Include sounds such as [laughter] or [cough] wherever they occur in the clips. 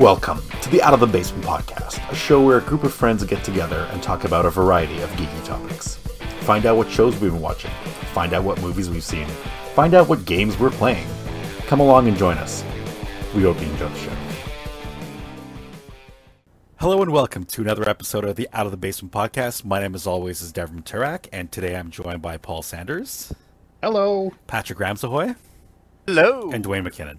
Welcome to the Out of the Basement podcast, a show where a group of friends get together and talk about a variety of geeky topics. Find out what shows we've been watching, find out what movies we've seen, find out what games we're playing. Come along and join us. We hope you enjoy the show. Hello and welcome to another episode of the Out of the Basement podcast. My name, as always, is Devin Turak, and today I'm joined by Paul Sanders, Hello. Patrick Ramsahoy, Hello. and Dwayne McKinnon.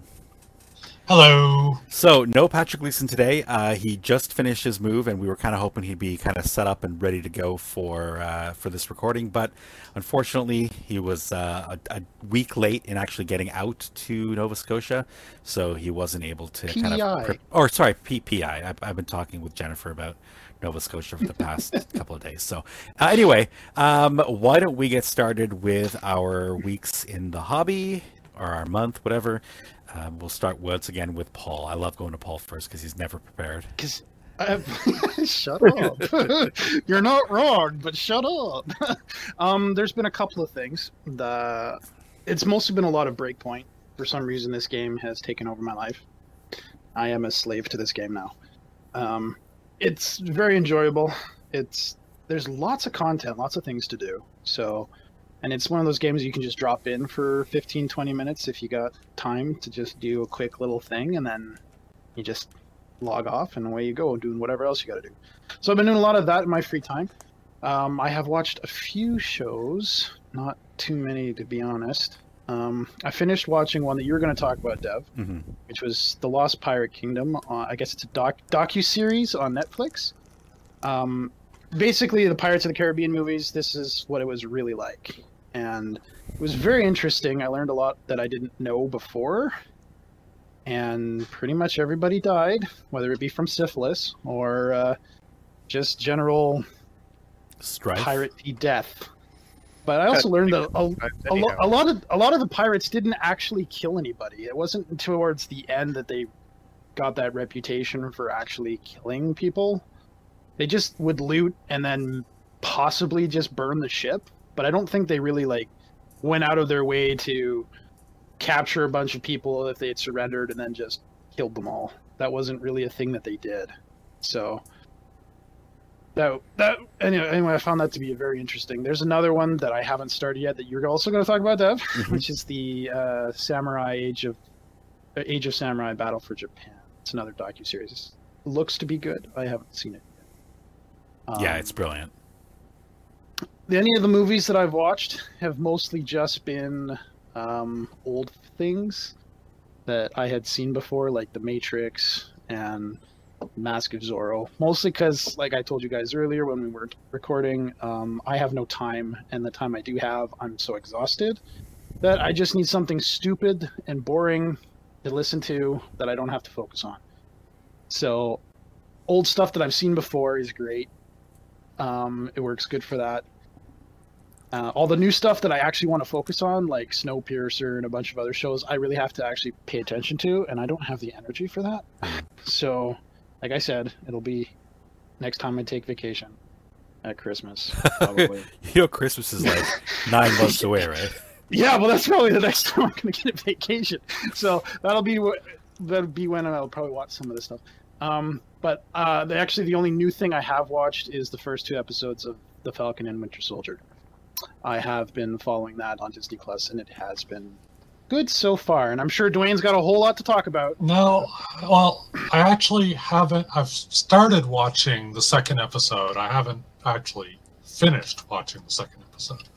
Hello. So no Patrick Leeson today. Uh, he just finished his move, and we were kind of hoping he'd be kind of set up and ready to go for uh, for this recording. But unfortunately, he was uh, a, a week late in actually getting out to Nova Scotia, so he wasn't able to kind of. Pre- or sorry, PEI. I've, I've been talking with Jennifer about Nova Scotia for the past [laughs] couple of days. So uh, anyway, um, why don't we get started with our weeks in the hobby or our month, whatever. Um, we'll start once again with Paul. I love going to Paul first because he's never prepared. Because [laughs] [laughs] shut up. [laughs] You're not wrong, but shut up. um, there's been a couple of things. The it's mostly been a lot of breakpoint. For some reason, this game has taken over my life. I am a slave to this game now. Um, it's very enjoyable. It's there's lots of content, lots of things to do. So, and it's one of those games you can just drop in for 15, 20 minutes if you got time to just do a quick little thing, and then you just log off and away you go doing whatever else you got to do. So I've been doing a lot of that in my free time. Um, I have watched a few shows, not too many to be honest. Um, I finished watching one that you were going to talk about, Dev, Mm-hmm. which was The Lost Pirate Kingdom. Uh, I guess it's a doc docu series on Netflix. Um, basically, the Pirates of the Caribbean movies. This is what it was really like, and it was very interesting. I learned a lot that I didn't know before, and pretty much everybody died, whether it be from syphilis or uh, just general Strife. pirate death. But I also learned that a, a, lo- a lot of a lot of the pirates didn't actually kill anybody. It wasn't towards the end that they got that reputation for actually killing people. They just would loot and then possibly just burn the ship. But I don't think they really like went out of their way to capture a bunch of people if they had surrendered and then just killed them all. That wasn't really a thing that they did. So that that anyway, anyway, I found that to be very interesting. There's another one that I haven't started yet that you're also going to talk about, Dev, [laughs] Mhm. which is the uh, Samurai Age of uh, Age of Samurai Battle for Japan. It's another docu series. Looks to be good. I haven't seen it yet. yeah, Um, it's brilliant. Any of the movies that I've watched have mostly just been um, old things that I had seen before, like The Matrix and Mask of Zorro. Mostly because, like I told you guys earlier when we were recording, um, I have no time, and the time I do have, I'm so exhausted that I just need something stupid and boring to listen to that I don't have to focus on. So, old stuff that I've seen before is great. Um, it works good for that. Uh, all the new stuff that I actually want to focus on, like Snowpiercer and a bunch of other shows, I really have to actually pay attention to, and I don't have the energy for that. [laughs] So, like I said, it'll be next time I take vacation at Christmas, probably. [laughs] You know, Christmas is like nine months away, right? [laughs] yeah, well, that's probably the next time I'm going to get a vacation. So that'll be wh- that'll be when I'll probably watch some of this stuff. Um, but uh, the, actually, the only new thing I have watched is the first two episodes of The Falcon and Winter Soldier. I have been following that on Disney Plus, and it has been good so far. And I'm sure Dwayne's got a whole lot to talk about. No, well, I actually haven't. I've started watching the second episode. I haven't actually finished watching the second episode,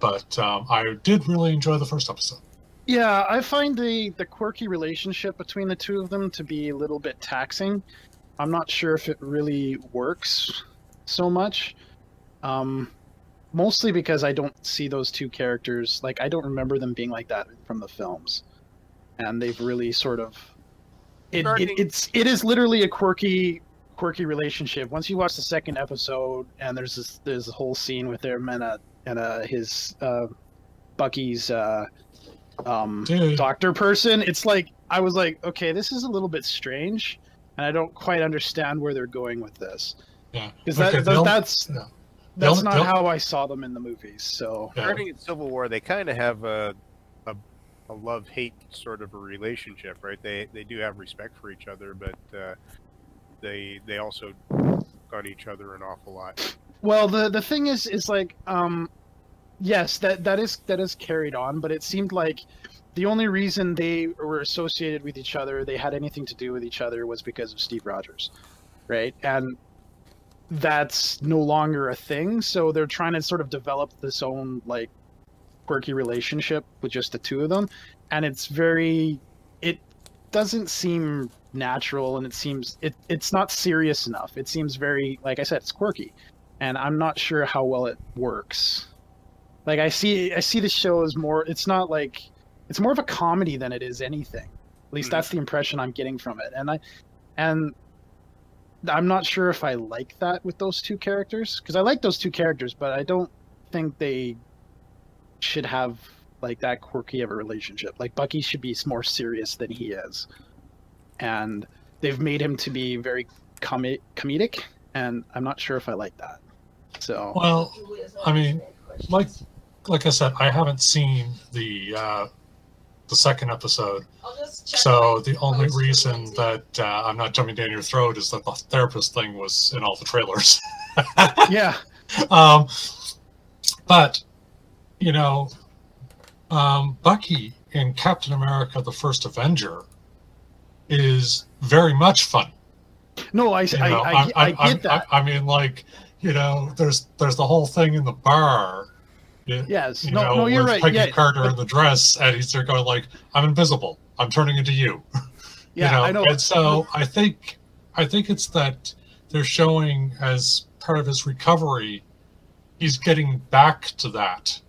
but um, I did really enjoy the first episode. Yeah, I find the the quirky relationship between the two of them to be a little bit taxing. I'm not sure if it really works so much. Um, mostly because I don't see those two characters like I don't remember them being like that from the films, and they've really sort of it, it it's it is literally a quirky quirky relationship. Once you watch the second episode, and there's this there's a whole scene with their and uh and uh his uh Bucky's uh um [laughs] Dude, doctor person it's like i was like okay this is a little bit strange and i don't quite understand where they're going with this yeah, because that, Okay, that- they'll- that's yeah. That's They'll- not they'll- how i saw them in the movies so yeah. Starting in Civil War, they kind of have a, a a love hate sort of a relationship, right? They they do have respect for each other, but uh, they they also got each other an awful lot. Well, the the thing is, is like, um, yes, that that is that is carried on, but it seemed like the only reason they were associated with each other, they had anything to do with each other, was because of Steve Rogers, right? And that's no longer a thing. So they're trying to sort of develop this own like quirky relationship with just the two of them, and it's very, it doesn't seem natural, and it seems it it's not serious enough. It seems very, like I said, it's quirky, and I'm not sure how well it works. Like I see, I see the show as more. It's not like it's more of a comedy than it is anything. At least Mhm. that's the impression I'm getting from it, and I, and I'm not sure if I like that with those two characters because I like those two characters, but I don't think they should have like that quirky of a relationship. Like Bucky should be more serious than he is, and they've made him to be very comi- comedic, and I'm not sure if I like that. So Well, I mean, like like I said, I haven't seen the uh, the second episode, so the only reason that uh, I'm not jumping down your throat is that the therapist thing was in all the trailers. [laughs] yeah, [laughs] um, but you know, um, Bucky in Captain America: The First Avenger is very much fun. no, I You I, know, I, I'm- I, I'm- get I'm- that. I, I mean, like, you know, there's there's the whole thing in the bar. You, yes, you no, know, no, you're right. Peggy Yeah, Carter in the dress, and he's there going like, "I'm invisible. I'm turning into you." [laughs] yeah, you know? I know. And so I think I think it's that they're showing as part of his recovery, he's getting back to that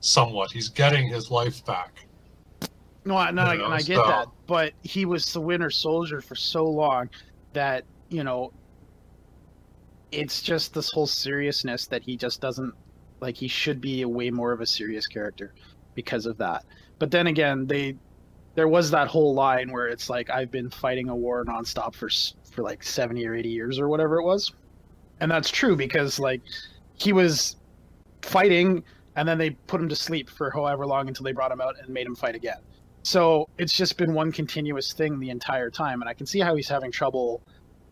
somewhat. He's getting his life back. No, I- no, You and I get so- that, but he was the Winter Soldier for so long that you know, it's just this whole seriousness that he just doesn't like. He should be a way more of a serious character because of that. But then again, they there was that whole line where it's like I've been fighting a war nonstop for for like seventy or eighty years or whatever it was, and that's true because like he was fighting and then they put him to sleep for however long until they brought him out and made him fight again. So it's just been one continuous thing the entire time, and I can see how he's having trouble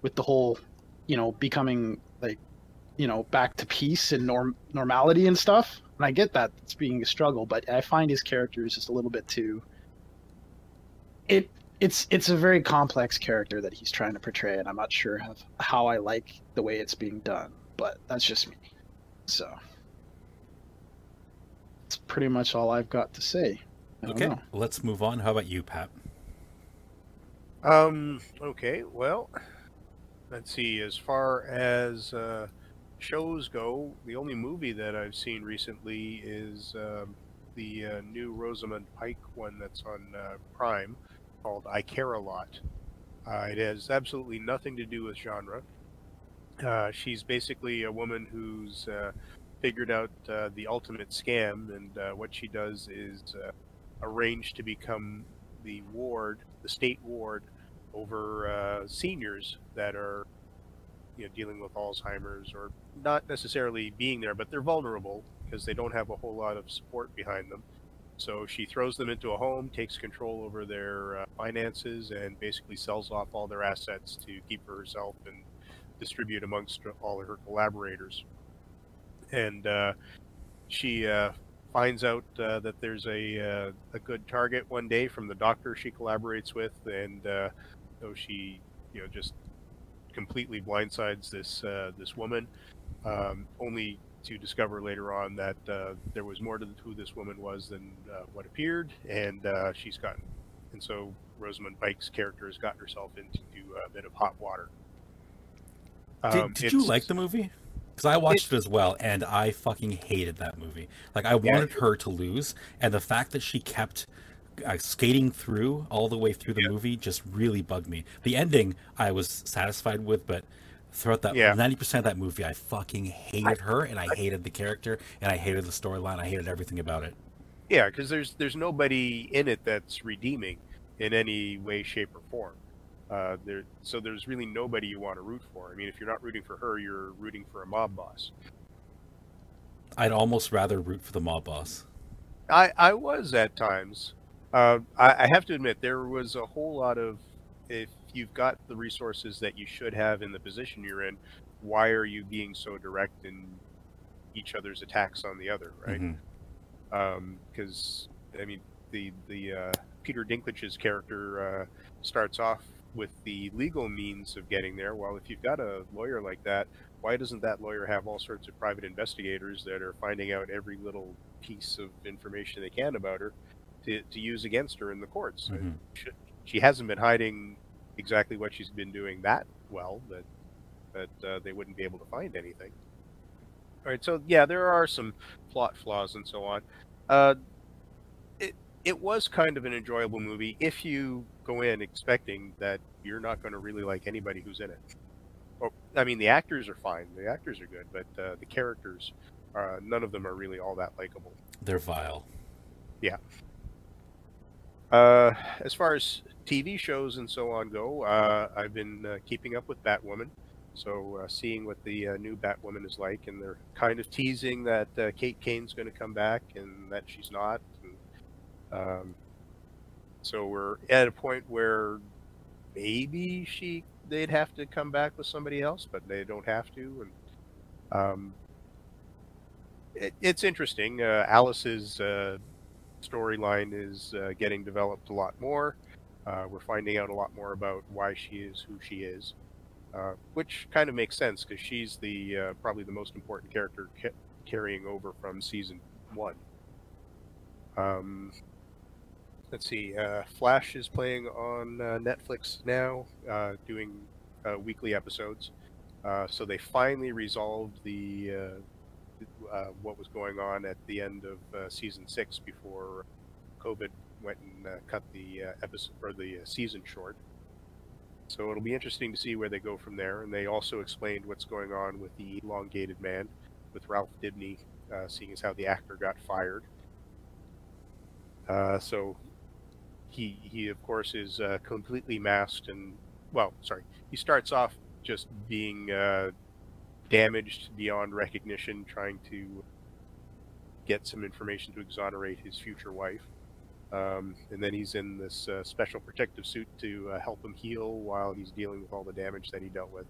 with the whole, you know, becoming you know, back to peace and norm normality and stuff. And I get that it's being a struggle, but I find his character is just a little bit too. It it's it's a very complex character that he's trying to portray, and I'm not sure how, how I like the way it's being done, but that's just me. So that's pretty much all I've got to say. Okay, know. let's move on. How about you, Pat? Um. Okay. Well, let's see. As far as uh, shows go, the only movie that I've seen recently is um, the uh, new Rosamund Pike one that's on uh, Prime, called I Care a Lot. Uh, it has absolutely nothing to do with genre. Uh, she's basically a woman who's uh, figured out uh, the ultimate scam, and what she does is arrange to become the ward, the state ward, over seniors that are, you know, dealing with Alzheimer's or not necessarily being there, but they're vulnerable because they don't have a whole lot of support behind them. So she throws them into a home, takes control over their uh, finances, and basically sells off all their assets to keep for herself and distribute amongst all her collaborators. And uh, she uh, finds out uh, that there's a uh, a good target one day from the doctor she collaborates with, and uh, so she you know just completely blindsides this uh, this woman, um, only to discover later on that uh, there was more to who this woman was than uh, what appeared, and uh, she's gotten, and so Rosamund Pike's character has gotten herself into a bit of hot water. Did, Um, did you like the movie? Because I watched it, as well, and I fucking hated that movie. Like I wanted her to lose, and the fact that she kept uh, skating through all the way through the Yeah. movie just really bugged me. The ending I was satisfied with, but throughout that Yeah. ninety percent of that movie, I fucking hated her, and I hated the character, and I hated the storyline. I hated everything about it. Yeah, because there's there's nobody in it that's redeeming in any way, shape, or form. Uh, there, so there's really nobody you want to root for. I mean, if you're not rooting for her, you're rooting for a mob boss. I'd almost rather root for the mob boss. I I was at times, Uh, I, I have to admit, there was a whole lot of if you've got the resources that you should have in the position you're in, why are you being so direct in each other's attacks on the other, right? Because I mean, the the uh, Peter Dinklage's character uh, starts off with the legal means of getting there. Well, if you've got a lawyer like that, why doesn't that lawyer have all sorts of private investigators that are finding out every little piece of information they can about her to, to use against her in the courts? Mhm. She, she hasn't been hiding exactly what she's been doing that well that that uh, they wouldn't be able to find anything. All right, so yeah, there are some plot flaws and so on. Uh, it it was kind of an enjoyable movie if you go in expecting that you're not going to really like anybody who's in it. Or, I mean, the actors are fine, the actors are good, but uh, the characters, uh, none of them are really all that likable. They're vile. Uh, as far as TV shows and so on go, uh, I've been uh, keeping up with Batwoman. So uh, seeing what the uh, new Batwoman is like, and they're kind of teasing that uh, Kate Kane's going to come back and that she's not. And, um, so we're at a point where maybe she they'd have to come back with somebody else, but they don't have to. And um, it, it's interesting. Uh, Alice's uh, storyline is uh, getting developed a lot more. Uh, we're finding out a lot more about why she is who she is, uh, which kind of makes sense because she's the uh, probably the most important character ca- carrying over from season one. Um, let's see. Uh, Flash is playing on Netflix now, doing weekly episodes. So they finally resolved the uh, what was going on at the end of uh, season six before COVID went and uh, cut the uh, episode or the uh, season short. So it'll be interesting to see where they go from there. And they also explained what's going on with the elongated man, with Ralph Dibny, seeing as how the actor got fired. So he he of course is completely masked and well, sorry, he starts off just being damaged beyond recognition, trying to get some information to exonerate his future wife. Um, and then he's in this uh, special protective suit to uh, help him heal while he's dealing with all the damage that he dealt with.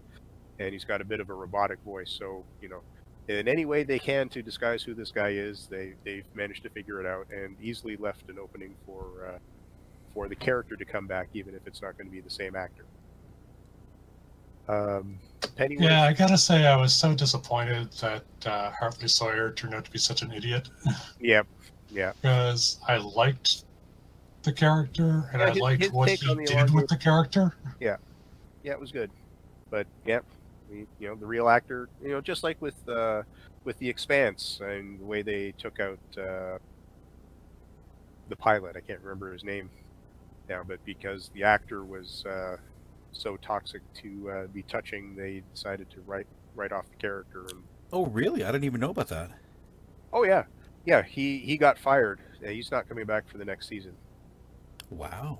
And he's got a bit of a robotic voice, so you know, in any way they can to disguise who this guy is, they they've managed to figure it out and easily left an opening for uh, for the character to come back, even if it's not going to be the same actor. Um, Yeah, I gotta say, I was so disappointed that uh, Hartley Sawyer turned out to be such an idiot [laughs] Yep. Yeah. because I liked the character and Yeah, I his- liked his what he did with the character. Yeah. Yeah, it was good. But yeah, we, you know, the real actor, you know, just like with uh, with the Expanse and the way they took out uh, the pilot. I can't remember his name now, but because the actor was uh, so toxic to uh, be touching, they decided to write write off the character. And Oh, really? I didn't even know about that. oh yeah, yeah, he he got fired. Yeah, he's not coming back for the next season. Wow.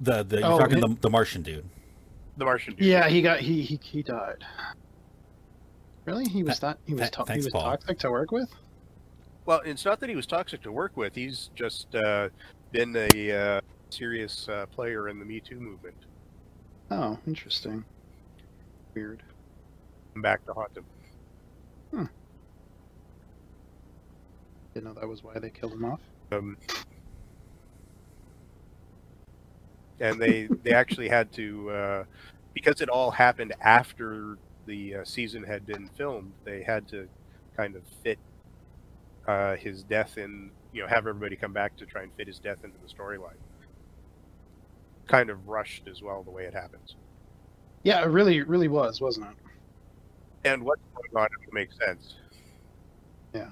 The the you're Oh, talking it- the, the Martian dude. The Martian dude. Yeah, he got he he, he died. Really? He was that he was th- to- he was Paul. toxic to work with? Well, it's not that he was toxic to work with. He's just uh, been a uh, serious uh, player in the Me Too movement. Oh, interesting. Weird. Come back to haunt him. Didn't know that was why they killed him off. Um, and they [laughs] they actually had to uh, because it all happened after the uh, season had been filmed. They had to kind of fit uh, his death in. You know, have everybody come back to try and fit his death into the storyline. Kind of rushed as well the way it happens. Yeah, it really really was, wasn't it? and what's going on if it makes sense. Yeah.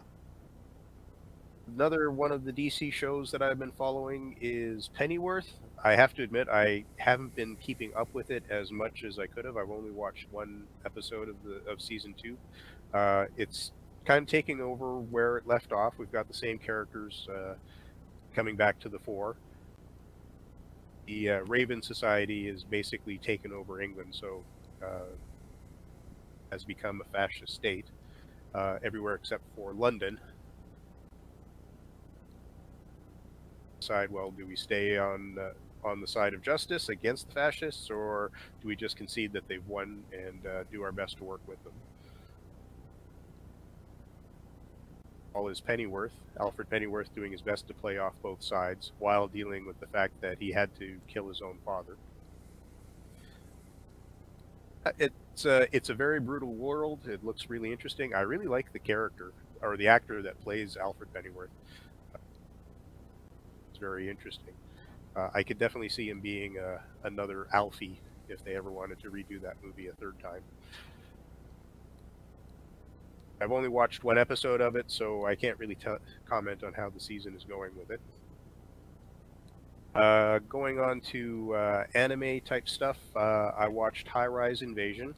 Another one of the DC shows that I've been following is Pennyworth. I have to admit I haven't been keeping up with it as much as I could have. I've only watched one episode of the of season two. Uh, it's kind of taking over where it left off. We've got the same characters uh, coming back to the fore. The uh, Raven Society has basically taken over England, so uh, has become a fascist state uh, everywhere except for London. decide, well, do we stay on uh, on the side of justice against the fascists, or do we just concede that they've won and uh, do our best to work with them? All is Pennyworth, Alfred Pennyworth, doing his best to play off both sides while dealing with the fact that he had to kill his own father. Uh, It's a, it's a very brutal world. It looks really interesting. I really like the character or the actor that plays Alfred Pennyworth. It's very interesting. Uh, I could definitely see him being uh, another Alfie if they ever wanted to redo that movie a third time. I've only watched one episode of it, so I can't really comment on how the season is going with it. Uh, going on to uh, anime type stuff, uh, I watched High Rise Invasion.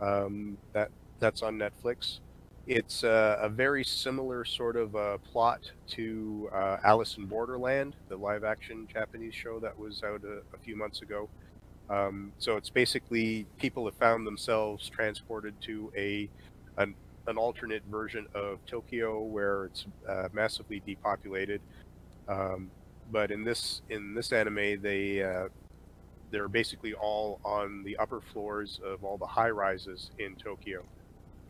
Um, that that's on Netflix. It's uh, a very similar sort of uh, plot to uh, Alice in Borderland, the live-action Japanese show that was out a, a few months ago. Um, so it's basically people have found themselves transported to a an, an alternate version of Tokyo where it's uh, massively depopulated. Um, but in this in this anime, they uh, they're basically all on the upper floors of all the high rises in Tokyo.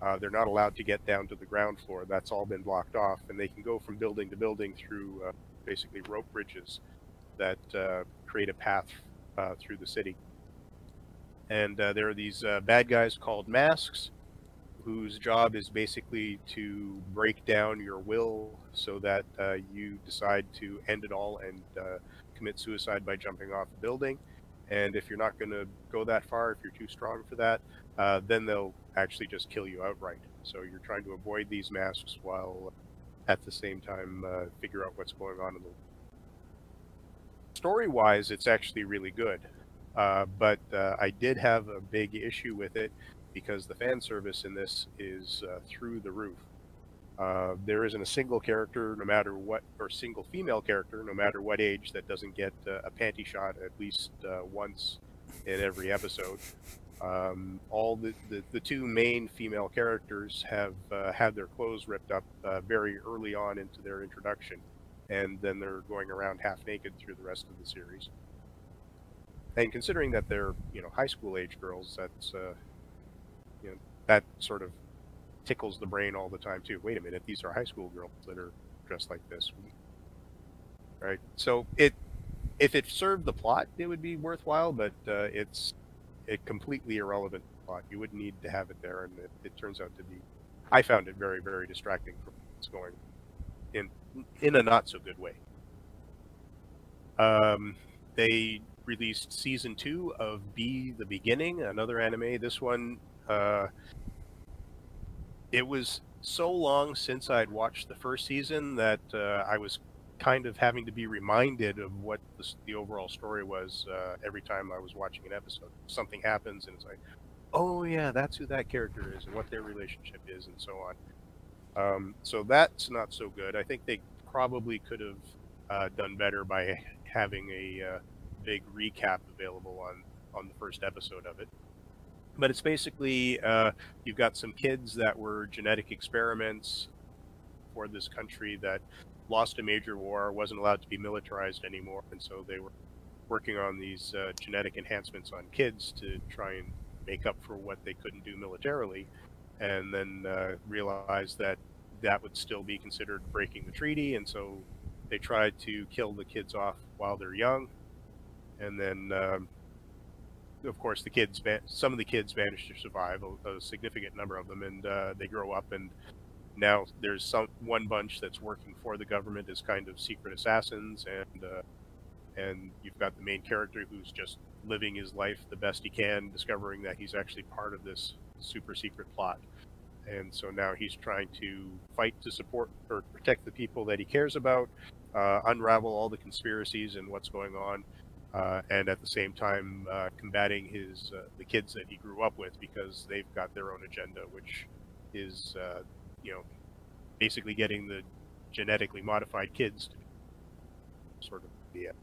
Uh, they're not allowed to get down to the ground floor. That's all been blocked off, and they can go from building to building through uh, basically rope bridges that uh, create a path uh, through the city. And uh, there are these uh, bad guys called masks, whose job is basically to break down your will so that uh, you decide to end it all and uh, commit suicide by jumping off a building. And if you're not going to go that far, if you're too strong for that, uh, then they'll actually just kill you outright. So you're trying to avoid these masks while at the same time uh, figure out what's going on in the story wise it's actually really good uh, but uh, i did have a big issue with it because the fan service in this is uh, through the roof uh, there isn't a single character no matter what or single female character no matter what age that doesn't get uh, a panty shot at least uh, once in every episode um, all the, the, the two main female characters have uh, had their clothes ripped up uh, very early on into their introduction, and then they're going around half naked through the rest of the series. And considering that they're you know high school age girls, that's uh, you know that sort of tickles the brain all the time too. Wait a minute, these are high school girls that are dressed like this, right? So it if it served the plot, it would be worthwhile, but uh, it's a completely irrelevant plot. You wouldn't need to have it there, and it, it turns out to be. I found it very, very distracting from what's going in in a not so good way. Um, they released season two of B: The Beginning, another anime. This one, uh, it was so long since I'd watched the first season that uh, I was kind of having to be reminded of what the, the overall story was uh, every time I was watching an episode. Something happens, and it's like, oh yeah, that's who that character is, and what their relationship is, and so on. Um, so that's not so good. I think they probably could have uh, done better by having a uh, big recap available on on the first episode of it. But it's basically uh, you've got some kids that were genetic experiments for this country that lost a major war, wasn't allowed to be militarized anymore, and so they were working on these uh, genetic enhancements on kids to try and make up for what they couldn't do militarily, and then uh, realized that that would still be considered breaking the treaty, and so they tried to kill the kids off while they're young, and then. Um, of course, the kids, some of the kids managed to survive, a, a significant number of them, and uh, they grow up and now there's some one bunch that's working for the government as kind of secret assassins and uh, and you've got the main character who's just living his life the best he can discovering that he's actually part of this super secret plot. And so now he's trying to fight to support or protect the people that he cares about uh, unravel all the conspiracies and what's going on uh, and at the same time uh, combating his uh, the kids that he grew up with because they've got their own agenda which is uh, you know, basically getting the genetically modified kids to sort of be it.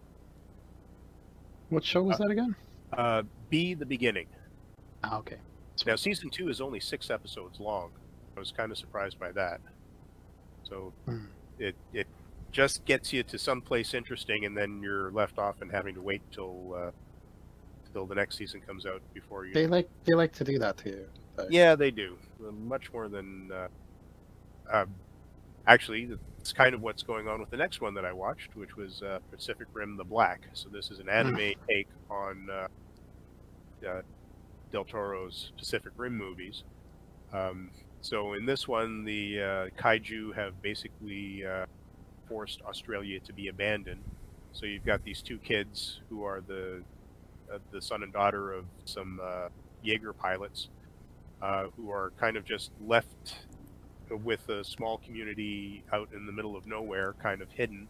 What show was that again? Uh, B: The Beginning. Ah, okay. Now, season two is only six episodes long. I was kind of surprised by that. So Hmm. it it just gets you to someplace interesting, and then you're left off and having to wait till uh, till the next season comes out before you. They like they like to do that to you. Yeah, they do. Uh, Much more than. Uh, uh, actually, it's kind of what's going on with the next one that I watched, which was uh, Pacific Rim: The Black. So this is an anime take on uh, uh, Del Toro's Pacific Rim movies. Um, so in this one, the uh, kaiju have basically uh, forced Australia to be abandoned. So you've got these two kids who are the uh, the son and daughter of some uh, Jaeger pilots uh, who are kind of just left with a small community out in the middle of nowhere, kind of hidden,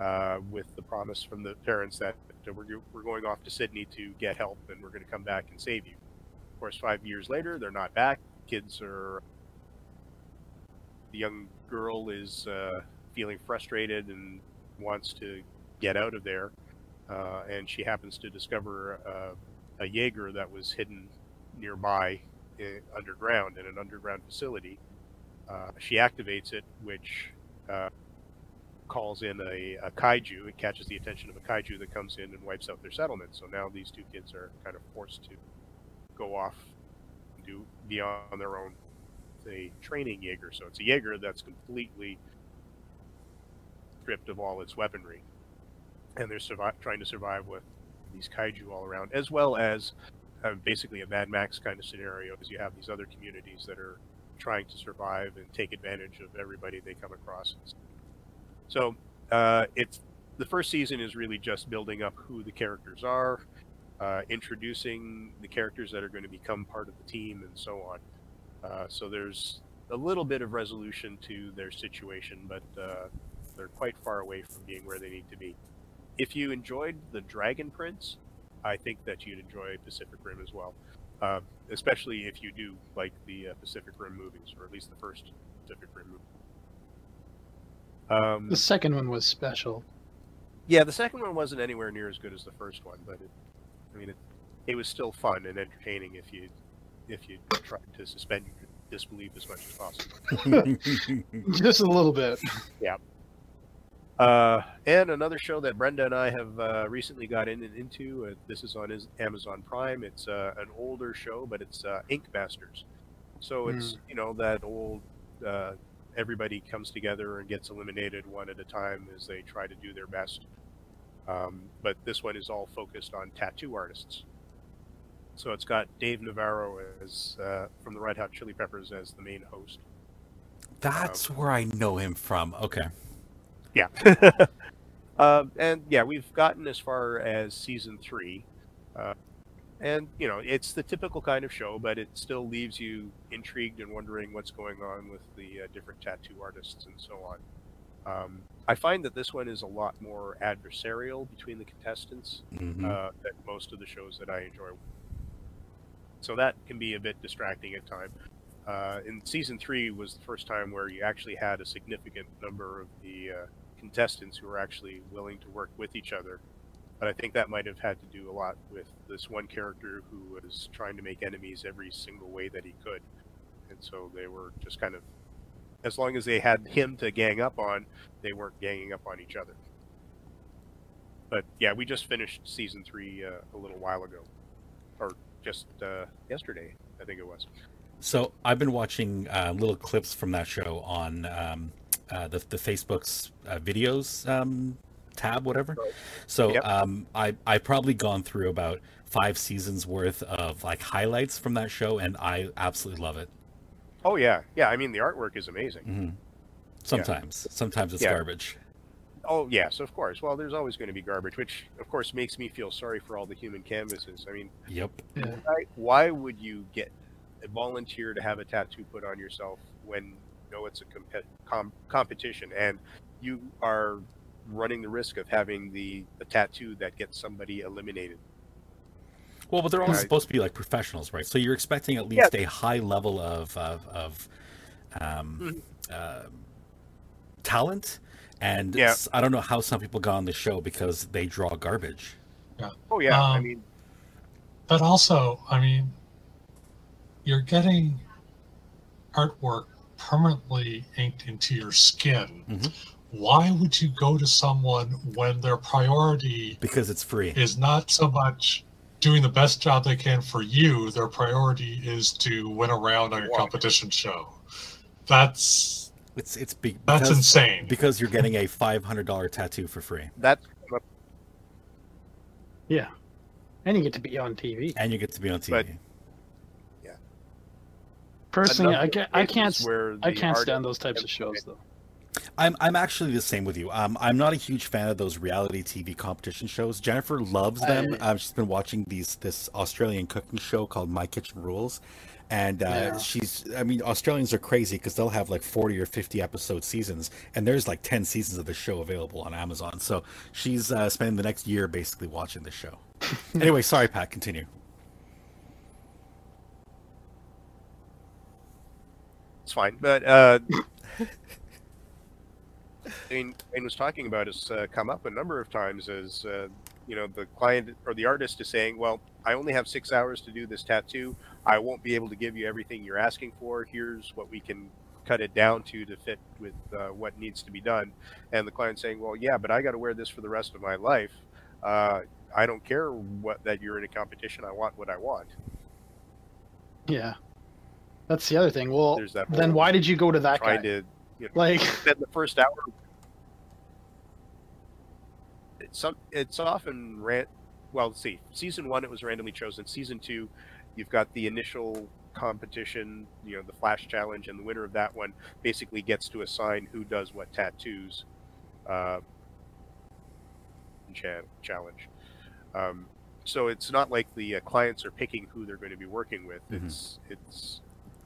uh, with the promise from the parents that we're, we're going off to Sydney to get help and we're going to come back and save you. Of course, five years later, they're not back. Kids are. The young girl is uh, feeling frustrated and wants to get out of there. Uh, and she happens to discover uh, a Jaeger that was hidden nearby uh, underground in an underground facility. Uh, she activates it, which uh, calls in a, a kaiju. It catches the attention of a kaiju that comes in and wipes out their settlement. So now these two kids are kind of forced to go off do be on their own. A training Jaeger, so it's a Jaeger that's completely stripped of all its weaponry, and they're trying to survive with these kaiju all around, as well as uh, basically a Mad Max kind of scenario, because you have these other communities that are trying to survive and take advantage of everybody they come across. So uh, it's the first season is really just building up who the characters are, uh, introducing the characters that are going to become part of the team, and so on. Uh, so there's a little bit of resolution to their situation, but uh, they're quite far away from being where they need to be. If you enjoyed the Dragon Prince, I think that you'd enjoy Pacific Rim as well. Uh, especially if you do like the uh, Pacific Rim movies, or at least the first Pacific Rim movie. Um, The second one was special. yeah, the second one wasn't anywhere near as good as the first one, but it, I mean, it, it was still fun and entertaining if you if you tried to suspend your disbelief as much as possible. [laughs] [laughs] Just a little bit. Uh, and another show that Brenda and I have uh, recently got in and into. Uh, this is on Amazon Prime. It's uh, an older show, but it's uh, Ink Masters. So it's you know that old. Uh, everybody comes together and gets eliminated one at a time as they try to do their best. Um, but this one is all focused on tattoo artists. So it's got Dave Navarro as uh, from the Red Hot Chili Peppers as the main host. That's where I know him from. Okay. Yeah. [laughs] um, and yeah, we've gotten as far as season three. Uh, and, you know, it's the typical kind of show, but it still leaves you intrigued and wondering what's going on with the uh, different tattoo artists and so on. Um, I find that this one is a lot more adversarial between the contestants Mhm. uh, than most of the shows that I enjoy. So that can be a bit distracting at times. Uh, in season three was the first time where you actually had a significant number of the uh, contestants who were actually willing to work with each other. But I think that might have had to do a lot with this one character who was trying to make enemies every single way that he could. And so they were just kind of, as long as they had him to gang up on, they weren't ganging up on each other. But yeah, we just finished season three uh, a little while ago, or just uh, yesterday, I think it was. So I've been watching uh, little clips from that show on um, uh, the the Facebook's uh, videos um, tab, whatever. So Yep. um, I I probably gone through about five seasons worth of like highlights from that show, and I absolutely love it. Oh yeah, yeah. I mean, the artwork is amazing. hmm Sometimes, sometimes it's Yeah. garbage. Oh yes, of course. Well, there's always going to be garbage, which of course makes me feel sorry for all the human canvases. I mean, Yep. Why, why would you get volunteer to have a tattoo put on yourself when you know it's a comp- com- competition and you are running the risk of having the, the tattoo that gets somebody eliminated? Well, but they're all Right. supposed to be like professionals, right? So you're expecting at least a high level of of, of um, uh, talent. And Yeah. s- I don't know how some people got on the show because they draw garbage. Oh yeah, I Um, mean, But also, I mean, you're getting artwork permanently inked into your skin, Mhm. why would you go to someone when their priority because it's free. is not so much doing the best job they can for you? Their priority is to win a round on your competition show. That's It's it's be- that's because, insane. because you're getting a five hundred dollar tattoo for free, That's Yeah. And you get to be on TV. and you get to be on TV. But- Personally, I another can't. I can't. Where I can't stand those types of shows, though. I'm I'm actually the same with you. Um, I'm not a huge fan of those reality TV competition shows. Jennifer loves them. I- um, she's been watching these this Australian cooking show called My Kitchen Rules, and uh, Yeah. she's. I mean, Australians are crazy because they'll have like 40 or 50 episode seasons, and there's like 10 seasons of the show available on Amazon. So she's uh, spending the next year basically watching the show. [laughs] anyway, sorry, Pat. Continue. It's fine, but uh, [laughs] Dane, Dane was talking about has uh, come up a number of times as uh, you know the client or the artist is saying, "Well, I only have six hours to do this tattoo. I won't be able to give you everything you're asking for. Here's what we can cut it down to to fit with uh, what needs to be done." And the client saying, "Well, yeah, but I got to wear this for the rest of my life. Uh, I don't care what that you're in a competition. I want what I want." Yeah. That's the other thing. Well, There's that. then why did you go to that guy? trying to you know, Like, [laughs] spend the first hour. It's some. It's often ran. Well, let's see. Season one, it was randomly chosen. Season two, you've got the initial competition. You know, the flash challenge, and the winner of that one basically gets to assign who does what tattoos. Uh, challenge. Um, so it's not like the uh, clients are picking who they're going to be working with. Mhm. It's it's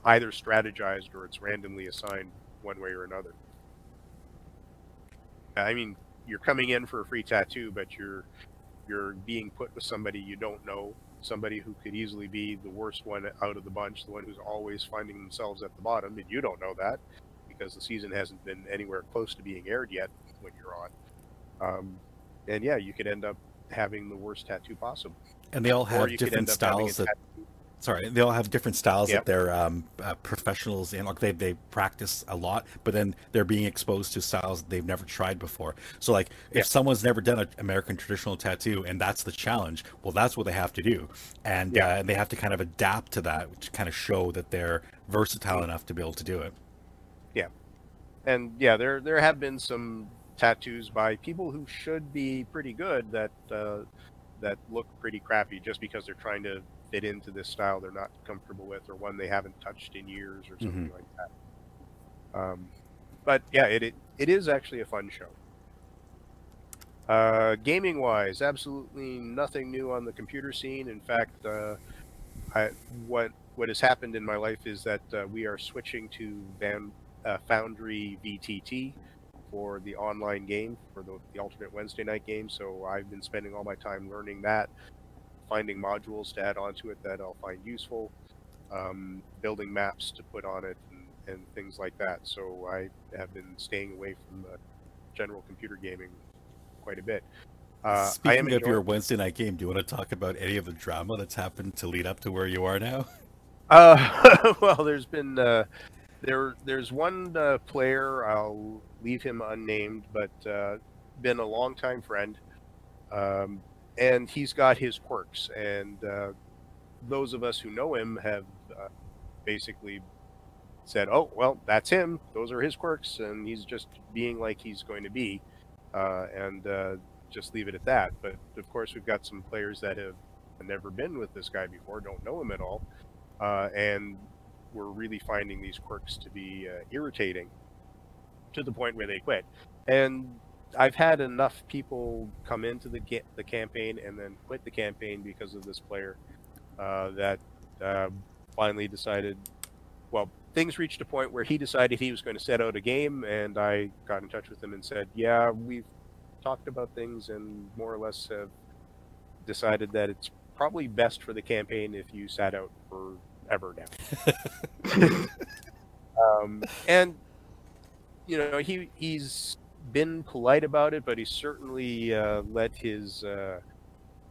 either strategized or it's randomly assigned one way or another. I mean, you're coming in for a free tattoo, but you're you're being put with somebody you don't know, somebody who could easily be the worst one out of the bunch, the one who's always finding themselves at the bottom, and you don't know that because the season hasn't been anywhere close to being aired yet when you're on. Um, and yeah, you could end up having the worst tattoo possible, And they all have different end up having a styles that tattoo sorry they all have different styles Yep. that they're um, uh, professionals in like they, they practice a lot but then they're being exposed to styles they've never tried before. So like if someone's never done an american traditional tattoo and that's the challenge well that's what they have to do. And Yeah. uh, and they have to kind of adapt to that to kind of show that they're versatile enough to be able to do it. Yeah, and yeah, there there have been some tattoos by people who should be pretty good that uh, that look pretty crappy just because they're trying to fit into this style they're not comfortable with or one they haven't touched in years or something like that. Um, but yeah, it, it it is actually a fun show. Uh, gaming wise, absolutely nothing new on the computer scene. In fact, uh, I, what what has happened in my life is that uh, we are switching to Van uh, Foundry VTT for the online game for the, the alternate Wednesday night game. So I've been spending all my time learning that, finding modules to add onto it that I'll find useful, um, building maps to put on it, and, and things like that. So I have been staying away from the general computer gaming quite a bit. Uh, speaking of your wednesday night game do you want to talk about any of the drama that's happened to lead up to where you are now [laughs] Uh, [laughs] well, there's been uh, there. There's one uh, player. I'll leave him unnamed, but uh, been a longtime friend, um, and he's got his quirks. And uh, those of us who know him have uh, basically said, "Oh, well, that's him. Those are his quirks, and he's just being like he's going to be," uh, and uh, just leave it at that. But of course, we've got some players that have never been with this guy before, don't know him at all uh, and we're really finding these quirks to be uh, irritating to the point where they quit. And I've had enough people come into the the campaign and then quit the campaign because of this player uh, that uh, finally decided. Well, things reached a point where he decided he was going to set out a game, and I got in touch with him and said, "Yeah, we've talked about things and more or less have decided that it's probably best for the campaign if you sat out forever now." [laughs] um, and you know, he he's been polite about it, but he certainly uh, let his uh,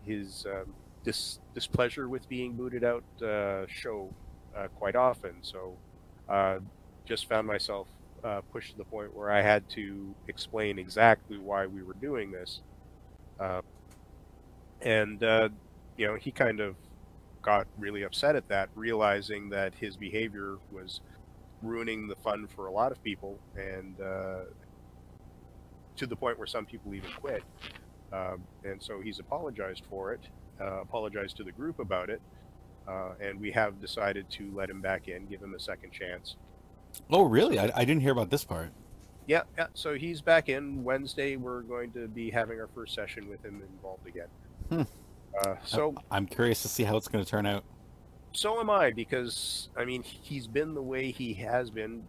his um, dis- displeasure with being booted out uh, show uh, quite often. So, uh, just found myself pushed to the point where I had to explain exactly why we were doing this. And, you know, he kind of got really upset at that, realizing that his behavior was ruining the fun for a lot of people and uh, to the point where some people even quit. Um, and so he's apologized for it, uh, apologized to the group about it, uh, and we have decided to let him back in, give him a second chance. Oh, really? I, I didn't hear about this part. Yeah, yeah. So he's back in Wednesday. We're going to be having our first session with him involved again. Hmm. Uh, so I'm curious to see how it's going to turn out. so am I because I mean he's been the way he has been,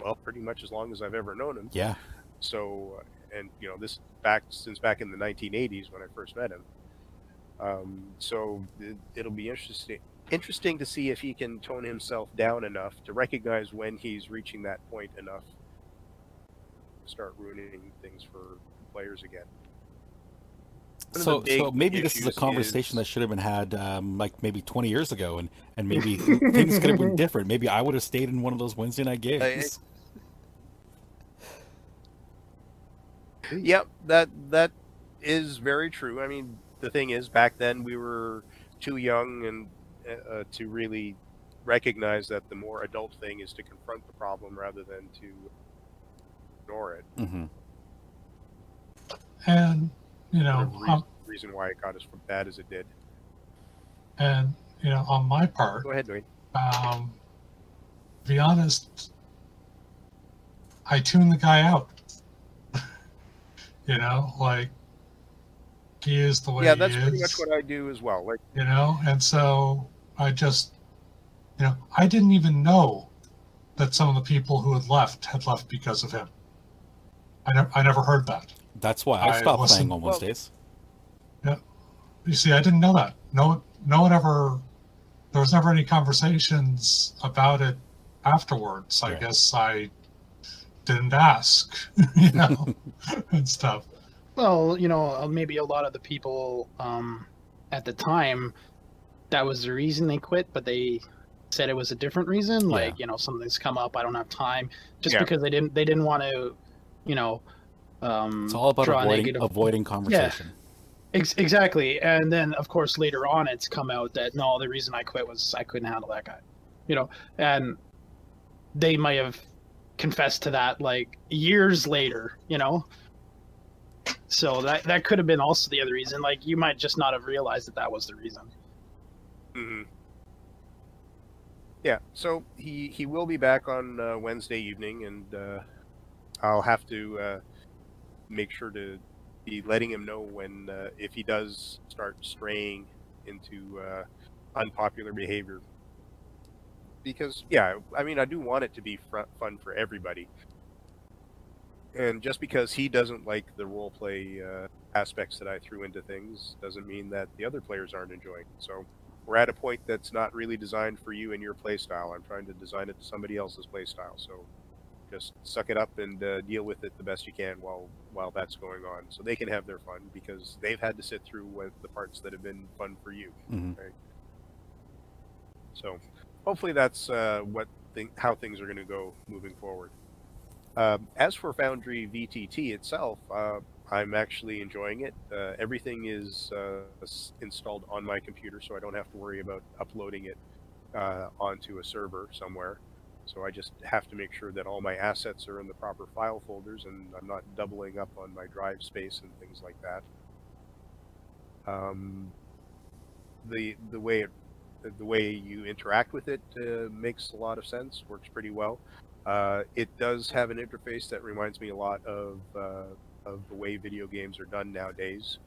well, pretty much as long as I've ever known him. Yeah. So, and you know this back since back in the 1980s when I first met him. Um, so it, it'll be interesting interesting to see if he can tone himself down enough to recognize when he's reaching that point enough to start ruining things for players again. One So, so maybe this is a conversation is- that should have been had um, like maybe 20 years ago, and and maybe [laughs] things could have been different. Maybe I would have stayed in one of those Wednesday night games. Yep, that that is very true. I mean, the thing is, back then we were too young and uh, uh, to really recognize that the more adult thing is to confront the problem rather than to ignore it. hmm And you know, Whatever reason, um, reason why it got as bad as it did. and you know, on my part, Go ahead, Dwayne. um, to be honest, I tune the guy out. You know, like he is the way Yeah, he that's pretty much what I do as well. Like, you know, and so I just, you know, I didn't even know that some of the people who had left had left because of him. I never, I never heard that. That's why I I stopped wasn't- playing on well- Wednesdays. You see, I didn't know that. No, no one ever. There was never any conversations about it afterwards. I guess I didn't ask, [laughs] you know, [laughs] and stuff. Well, you know, uh, maybe a lot of the people um, at the time, that was the reason they quit, but they said it was a different reason. Like, you know, something's come up, I don't have time, just Yeah. because they didn't they didn't want to, you know, um, It's all about avoiding negative. avoiding conversation. Ex- exactly, and then of course later on it's come out that no, the reason I quit was I couldn't handle that guy, you know, and they might have confessed to that like years later, you know. So that that could have been also the other reason. Like you might just not have realized that that was the reason. hmm yeah. So he he will be back on uh, Wednesday evening, and uh, I'll have to uh, make sure to be letting him know when uh, if he does start straying into uh, unpopular behavior. Because yeah, I mean, I do want it to be fr- fun for everybody. And just because he doesn't like the role play uh, aspects that I threw into things doesn't mean that the other players aren't enjoying. it. So we're at a point that's not really designed for you and your play style. I'm trying to design it to somebody else's play style. So just suck it up and uh, deal with it the best you can while while that's going on, so they can have their fun because they've had to sit through what, the parts that have been fun for you. Mhm. So hopefully that's uh, what how things are going to go moving forward. Um, as for Foundry VTT itself, uh, I'm actually enjoying it. Uh, everything is uh, installed on my computer, so I don't have to worry about uploading it uh, onto a server somewhere. So I just have to make sure that all my assets are in the proper file folders, and I'm not doubling up on my drive space and things like that. Um, the the way it the way you interact with it uh, makes a lot of sense. Works pretty well. Uh, it does have an interface that reminds me a lot of uh, of the way video games are done nowadays.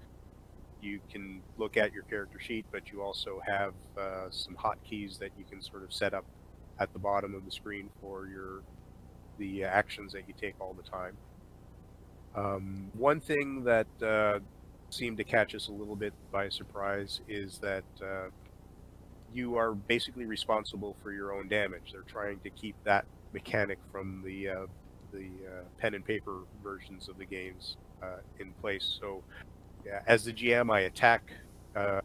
You can look at your character sheet, but you also have uh, some hotkeys that you can sort of set up at the bottom of the screen for your the actions that you take all the time. Um, one thing that uh, seemed to catch us a little bit by surprise is that uh, you are basically responsible for your own damage. They're trying to keep that mechanic from the uh, the uh, pen and paper versions of the games uh, in place. So, yeah, as the GM, I attack. Uh,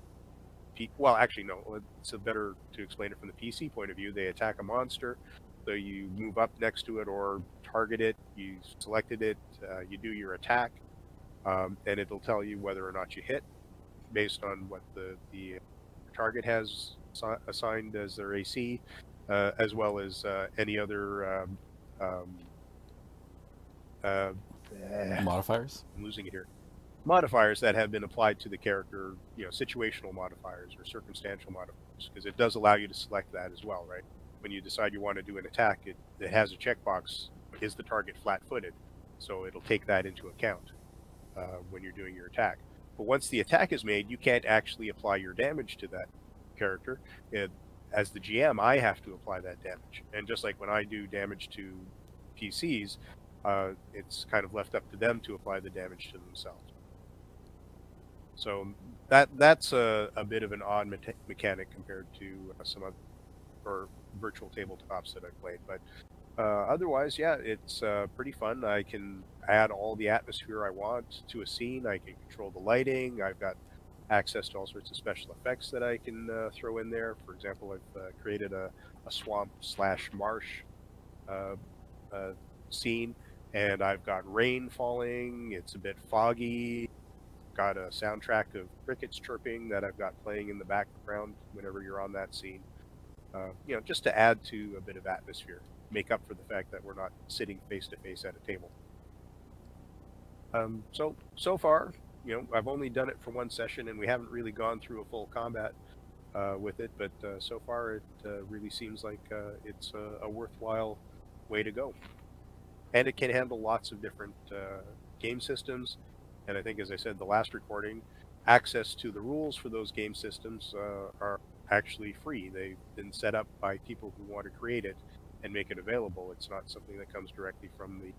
well, actually, no. It's better to explain it from the PC point of view. They attack a monster. So you move up next to it or target it. You selected it. Uh, you do your attack, um, and it'll tell you whether or not you hit, based on what the the target has assi- assigned as their AC, uh, as well as uh, any other. Um, um, uh, Modifiers. I'm losing it here. Modifiers that have been applied to the character, you know, situational modifiers or circumstantial modifiers, because it does allow you to select that as well, right? When you decide you want to do an attack, it, it has a checkbox: is the target flat-footed? So it'll take that into account uh, when you're doing your attack. But once the attack is made, you can't actually apply your damage to that character. It, as the GM, I have to apply that damage. And just like when I do damage to PCs, uh, it's kind of left up to them to apply the damage to themselves. So that that's a, a bit of an odd meta- mechanic compared to uh, some other or virtual tabletops that I've played. But uh, otherwise, yeah, it's uh, pretty fun. I can add all the atmosphere I want to a scene. I can control the lighting. I've got access to all sorts of special effects that I can uh, throw in there. For example, I've uh, created a, a swamp slash marsh uh, uh, scene, and I've got rain falling. It's a bit foggy. Got a soundtrack of crickets chirping that I've got playing in the background whenever you're on that scene. Uh, you know, just to add to a bit of atmosphere, make up for the fact that we're not sitting face to face at a table. Um, so so far, you know, I've only done it for one session, and we haven't really gone through a full combat uh, with it. But uh, so far, it uh, really seems like uh, it's a, a worthwhile way to go, and it can handle lots of different uh, game systems. And I think, as I said, the last recording, access to the rules for those game systems uh, are actually free. They've been set up by people who want to create it and make it available. It's not something that comes directly from the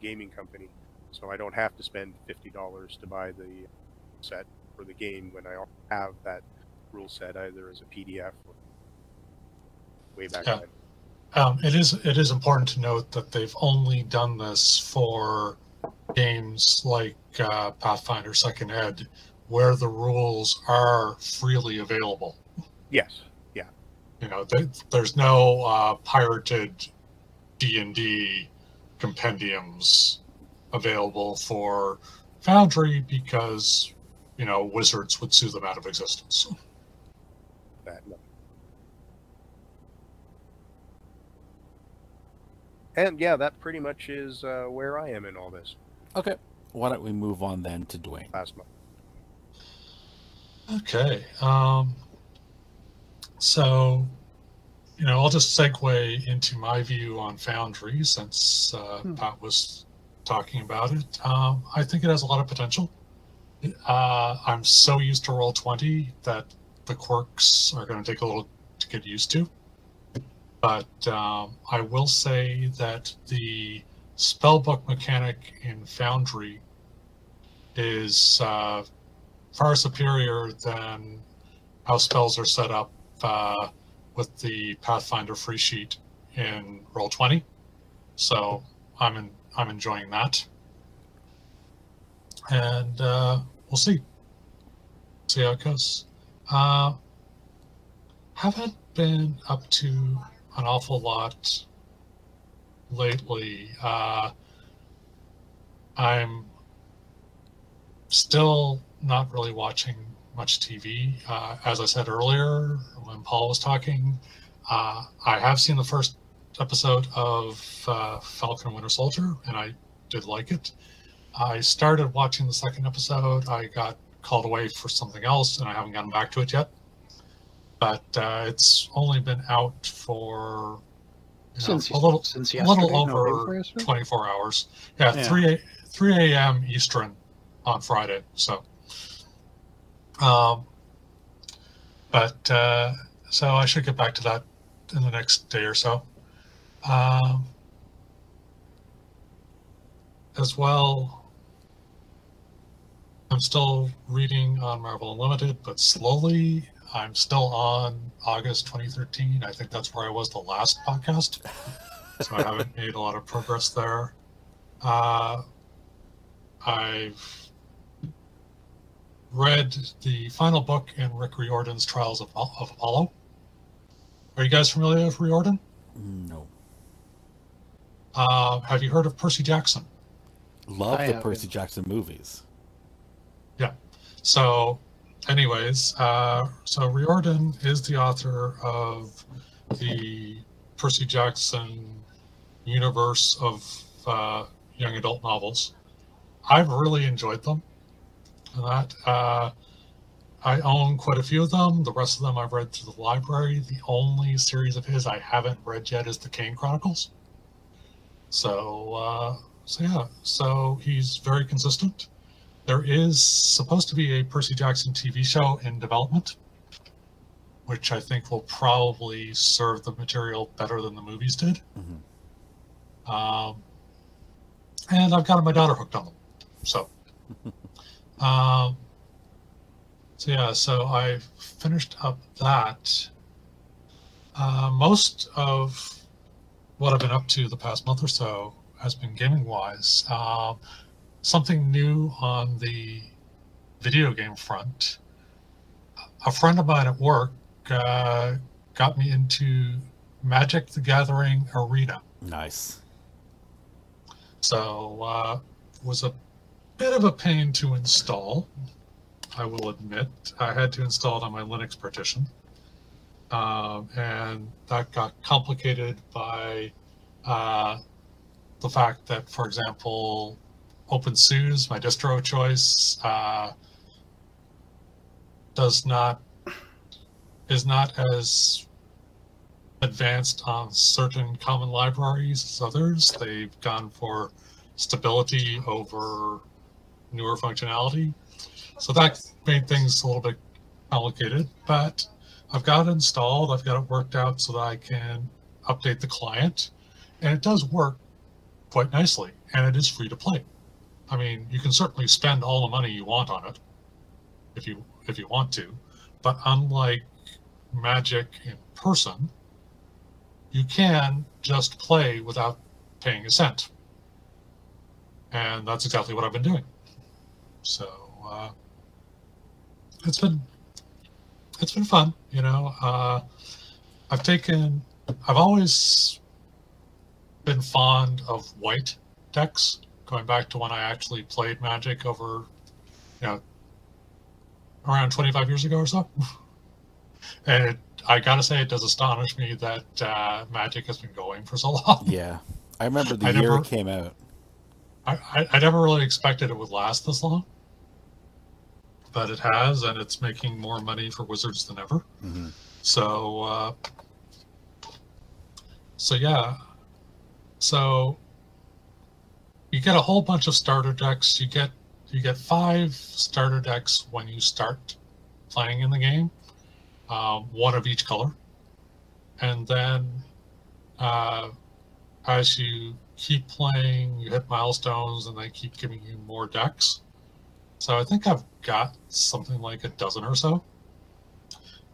gaming company. So I don't have to spend fifty dollars to buy the set for the game when I have that rule set either as a PDF or way back Yeah. when. Um, it is it is important to note that they've only done this for games like uh, Pathfinder Second Ed, where the rules are freely available. Yes. Yeah. You know, th- there's no uh, pirated D and D compendiums available for Foundry because you know wizards would sue them out of existence. That no. And yeah, that pretty much is uh, where I am in all this Okay. Why don't we move on then to Dwayne? last month. Okay. Um, so, you know, I'll just segue into my view on Foundry since uh, Hmm. Pat was talking about it. Um, I think it has a lot of potential. Uh, I'm so used to Roll20 that the quirks are going to take a little to get used to. But um, I will say that the spellbook mechanic in Foundry is uh, far superior than how spells are set up uh, with the Pathfinder free sheet in Roll20. So I'm in, I'm enjoying that, and uh, we'll see see how it goes. Uh, haven't been up to an awful lot lately. Uh, I'm still not really watching much TV. Uh, as I said earlier, when Paul was talking, uh, I have seen the first episode of uh, Falcon and Winter Soldier, and I did like it. I started watching the second episode. I got called away for something else, and I haven't gotten back to it yet. But uh, it's only been out for you know, Since a little, since a little over day yesterday? 24 hours. Yeah, Yeah. 3 3 a.m. Eastern on Friday. So, um, but uh, so I should get back to that in the next day or so. Um, as well, I'm still reading on Marvel Unlimited, but slowly. I'm still on August 2013. I think that's where I was the last podcast. so I haven't [laughs] made a lot of progress there. Uh, I've read the final book in Rick Riordan's Trials of, of Apollo. Are you guys familiar with Riordan? No. Uh, have you heard of Percy Jackson? Love I the haven't. Percy Jackson movies. Yeah. So, anyways, uh, so Riordan is the author of the Percy Jackson universe of uh, young adult novels. I've really enjoyed them. And that uh, I own quite a few of them. The rest of them I've read through the library. The only series of his I haven't read yet is the Kane Chronicles. So, uh, so yeah, so he's very consistent. There is supposed to be a Percy Jackson TV show in development, which I think will probably serve the material better than the movies did. Mhm. Um, and I've got my daughter hooked on them. So, [laughs] um, so yeah, so I finished up that. Uh, most of what I've been up to the past month or so has been gaming wise. Um, something new on the video game front. A friend of mine at work uh, got me into Magic the Gathering Arena. Nice. So uh, was a bit of a pain to install. I will admit I had to install it on my Linux partition, um, and that got complicated by uh, the fact that, for example, OpenSUSE, my distro choice, uh, does not is not as advanced on certain common libraries as others. They've gone for stability over newer functionality. So that made things a little bit complicated, but I've got it installed. I've got it worked out so that I can update the client. And it does work quite nicely, and it is free to play. I mean, you can certainly spend all the money you want on it if you if you want to, but unlike Magic in person, you can just play without paying a cent. And that's exactly what I've been doing. So uh, it's been it's been fun, you know. Uh, I've taken I've always been fond of white decks, going back to when I actually played Magic over, you know, around 25 years ago or so. and it, I gotta say, it does astonish me that uh, Magic has been going for so long. Yeah. I remember the I year never- it came out. I, I, I never really expected it would last this long, but it has, and it's making more money for Wizards than ever. hmm So, uh, so yeah, so you get a whole bunch of starter decks. You get you get five starter decks when you start playing in the game, um, one of each color, and then uh, as you keep playing, you hit milestones, and they keep giving you more decks. So I think I've got something like a dozen or so.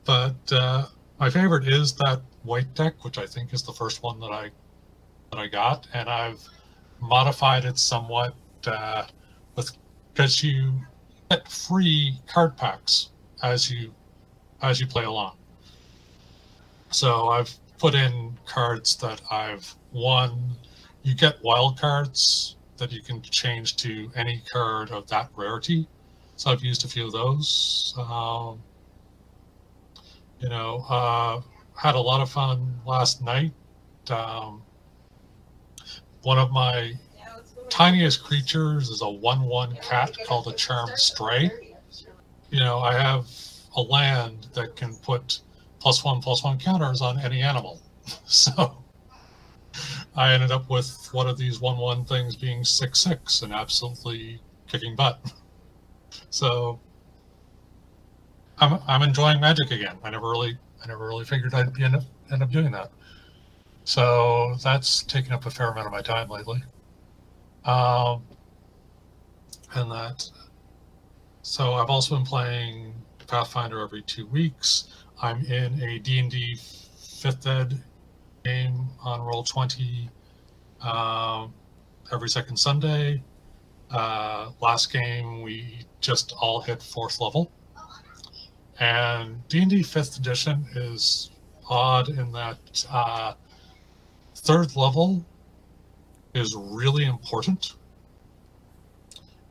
But uh, my favorite is that white deck, which I think is the first one that I that I got, and I've modified it somewhat uh, with because you get free card packs as you as you play along. So I've put in cards that I've won. You get wild cards that you can change to any card of that rarity. So I've used a few of those. Um, you know, uh, had a lot of fun last night. Um, one of my tiniest creatures is a 1 1 cat called a Charmed Stray. You know, I have a land that can put plus one plus one counters on any animal. [laughs] So I ended up with one of these 1 1 things being 6 6 and absolutely kicking butt. [laughs] So I'm, I'm enjoying magic again. I never really I never really figured I'd be end up, end up doing that. So that's taken up a fair amount of my time lately. Um, and that. So I've also been playing Pathfinder every two weeks. I'm in a D&D fifth ed game on roll 20 um, every second Sunday. Uh, last game we just all hit fourth level. And D&D fifth edition is odd in that uh, third level is really important.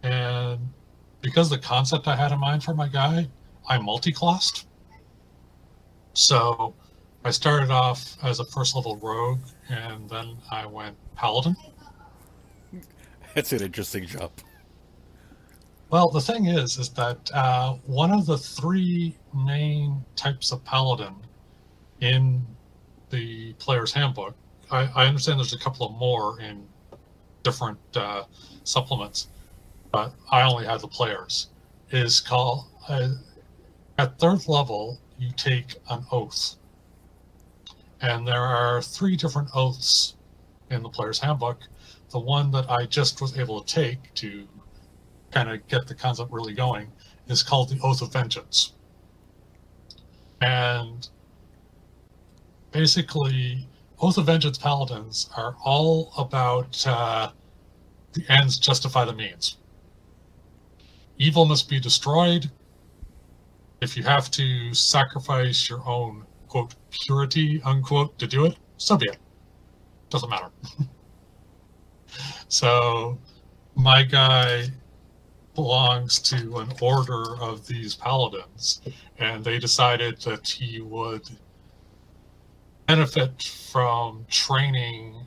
And because the concept I had in mind for my guy, I multi-classed. So I started off as a first level rogue, and then I went paladin. It's an interesting jump. Well, the thing is, is that uh, one of the three main types of paladin in the player's handbook, I, I understand there's a couple of more in different uh, supplements, but I only have the players, is called, uh, at third level, you take an oath. And there are three different oaths in the player's handbook. The one that I just was able to take to kind of get the concept really going is called the Oath of Vengeance. And basically, Oath of Vengeance paladins are all about uh, the ends justify the means. Evil must be destroyed. If you have to sacrifice your own, quote, purity, unquote, to do it, so be it. Doesn't matter. [laughs] so, my guy belongs to an order of these paladins, and they decided that he would benefit from training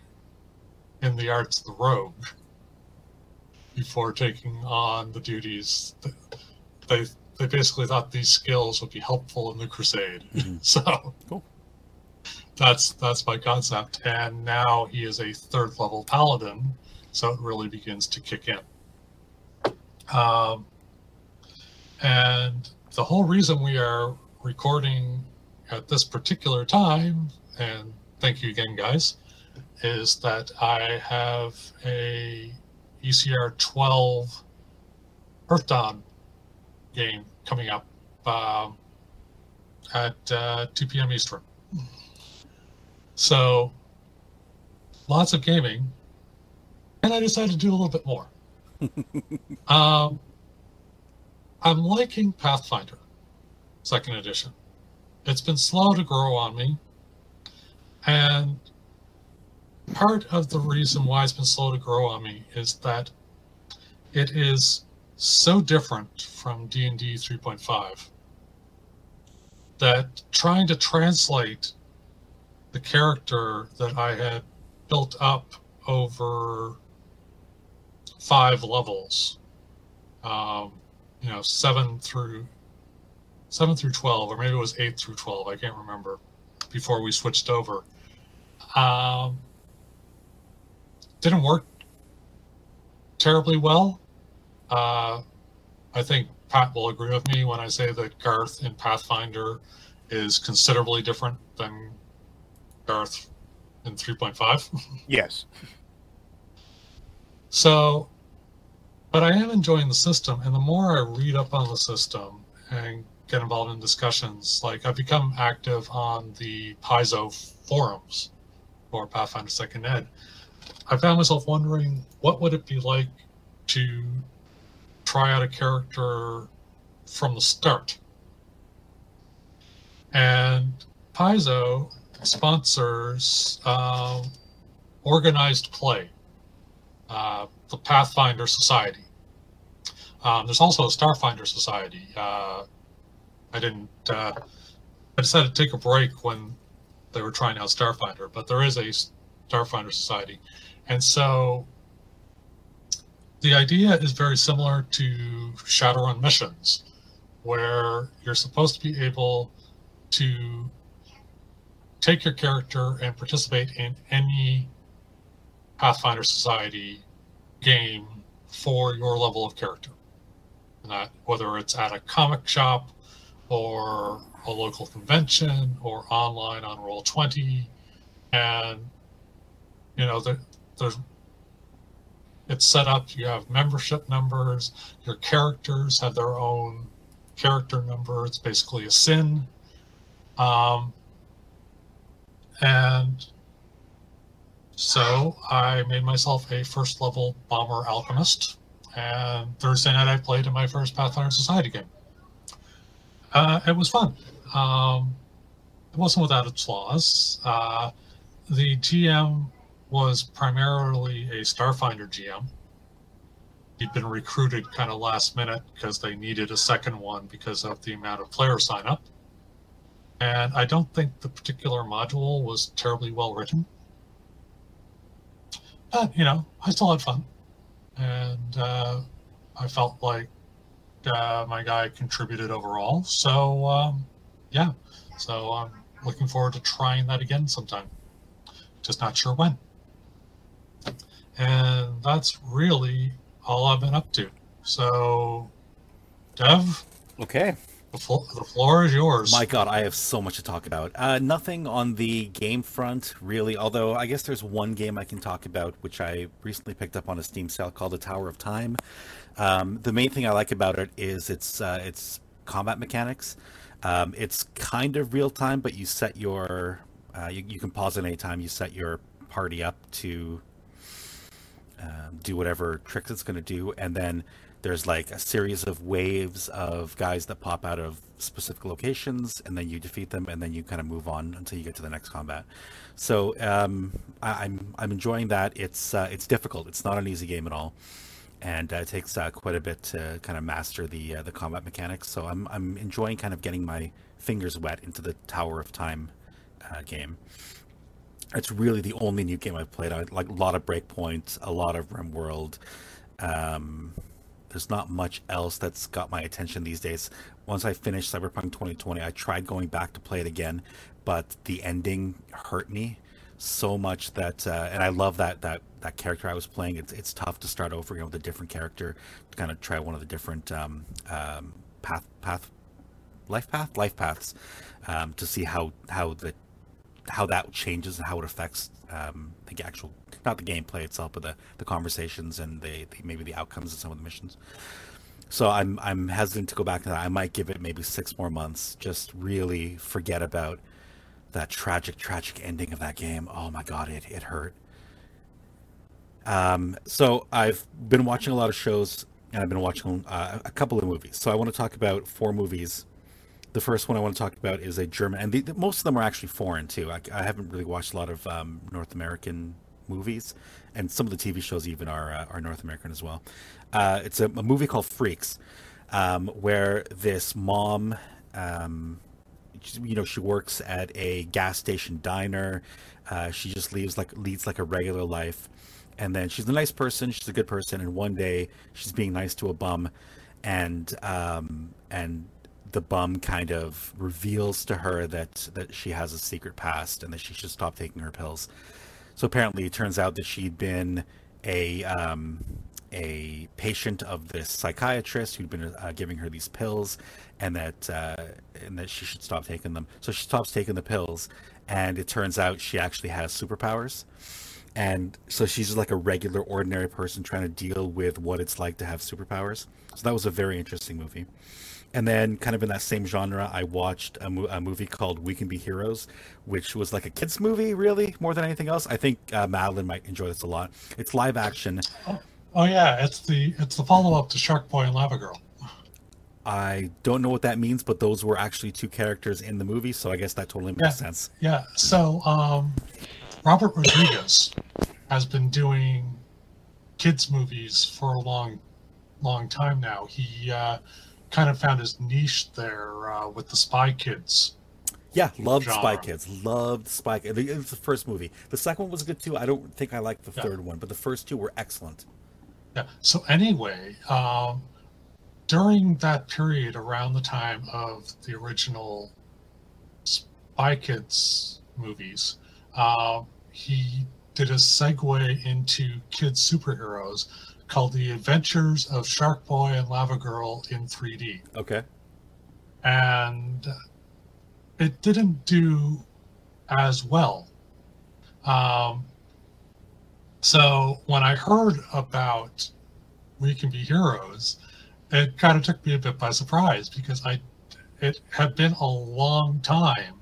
in the arts of the rogue before taking on the duties. They they basically thought these skills would be helpful in the crusade. Mhm. [laughs] So Cool. that's that's my concept. And now he is a third level paladin, so it really begins to kick in. Um, and the whole reason we are recording at this particular time, and thank you again, guys, is that I have a ECR 12 Earthdawn game coming up um, at uh, 2 p.m. Eastern. So lots of gaming, and I decided to do a little bit more. [laughs] um, I'm liking Pathfinder, second edition. It's been slow to grow on me, and part of the reason why it's been slow to grow on me is that it is so different from D&D 3.5 that trying to translate the character that I had built up over five levels, um, you know, seven through seven through twelve, or maybe it was eight through twelve. I can't remember. Before we switched over, um, didn't work terribly well. Uh, I think Pat will agree with me when I say that Garth in Pathfinder is considerably different than Garth in 3.5. [laughs] Yes. So, but I am enjoying the system, and the more I read up on the system and get involved in discussions, like I've become active on the Paizo forums for Pathfinder Second Ed. I found myself wondering what would it be like to try out a character from the start. And Paizo sponsors um, organized play uh, the Pathfinder Society. Um, there's also a Starfinder Society. Uh, I didn't. Uh, I decided to take a break when they were trying out Starfinder, but there is a Starfinder Society, and so the idea is very similar to Shadowrun missions, where you're supposed to be able to take your character and participate in any Pathfinder Society game for your level of character. And that whether it's at a comic shop or a local convention or online on Roll Twenty, and you know there, there's it's set up. You have membership numbers. Your characters have their own character number. It's basically a sin. Um, and so I made myself a first level bomber alchemist, and Thursday night I played in my first Pathfinder Society game. Uh, it was fun. Um, it wasn't without its flaws. Uh, the GM was primarily a Starfinder GM. He'd been recruited kind of last minute because they needed a second one because of the amount of player sign up. And I don't think the particular module was terribly well written. But, you know, I still had fun. And uh, I felt like uh, my guy contributed overall. So, um, yeah. So I'm looking forward to trying that again sometime. Just not sure when. And that's really all I've been up to. So, Dev, Okay. The, the floor is yours. My God, I have so much to talk about. Uh, nothing on the game front, really. Although I guess there's one game I can talk about, which I recently picked up on a Steam sale called The Tower of Time. Um, the main thing I like about it is its uh, its combat mechanics. Um, it's kind of real time, but you set your uh, you, you can pause at any time. You set your party up to um, do whatever tricks it's going to do, and then there's like a series of waves of guys that pop out of specific locations, and then you defeat them, and then you kind of move on until you get to the next combat. So um, I, I'm I'm enjoying that. It's uh, it's difficult. It's not an easy game at all, and uh, it takes uh, quite a bit to kind of master the uh, the combat mechanics. So I'm I'm enjoying kind of getting my fingers wet into the Tower of Time uh, game it's really the only new game I've played. I like a lot of Breakpoint, a lot of RimWorld. Um, there's not much else that's got my attention these days. Once I finished Cyberpunk 2020, I tried going back to play it again, but the ending hurt me so much that, uh, and I love that that that character I was playing. It's it's tough to start over again with a different character to kind of try one of the different um, um, path path life path life paths um, to see how how the how that changes and how it affects um, the actual not the gameplay itself, but the, the conversations and the, the maybe the outcomes of some of the missions. So I'm I'm hesitant to go back to that. I might give it maybe six more months. Just really forget about that tragic, tragic ending of that game. Oh my god, it it hurt. Um, so I've been watching a lot of shows and I've been watching uh, a couple of movies. So I want to talk about four movies the first one I want to talk about is a German, and the, the, most of them are actually foreign too. I, I haven't really watched a lot of um, North American movies, and some of the TV shows even are uh, are North American as well. Uh, it's a, a, movie called Freaks, um, where this mom, um, you know, she works at a gas station diner. Uh, she just leaves like leads like a regular life, and then she's a nice person. She's a good person, and one day she's being nice to a bum, and um, and the bum kind of reveals to her that that she has a secret past and that she should stop taking her pills. So apparently, it turns out that she'd been a um, a patient of this psychiatrist who'd been uh, giving her these pills, and that uh, and that she should stop taking them. So she stops taking the pills, and it turns out she actually has superpowers. And so she's just like a regular, ordinary person trying to deal with what it's like to have superpowers. So that was a very interesting movie. And then, kind of in that same genre, I watched a, mo- a, movie called We Can Be Heroes, which was like a kids' movie, really, more than anything else. I think uh, Madeline might enjoy this a lot. It's live action. Oh, oh yeah, it's the it's the follow up to Shark Boy and Lava Girl. I don't know what that means, but those were actually two characters in the movie, so I guess that totally makes yeah, sense. Yeah. So um, Robert Rodriguez has been doing kids movies for a long, long time now. He uh, kind of found his niche there uh, with the Spy Kids. Yeah, loved genre. Spy Kids. Loved Spy Kids. It was the first movie. The second one was good too. I don't think I liked the yeah. third one, but the first two were excellent. Yeah. So anyway, um, during that period, around the time of the original Spy Kids movies, uh, he did a segue into kids superheroes called The Adventures of Shark Boy and Lava Girl in 3D. Okay. And it didn't do as well. Um, so when I heard about We Can Be Heroes, it kind of took me a bit by surprise because I it had been a long time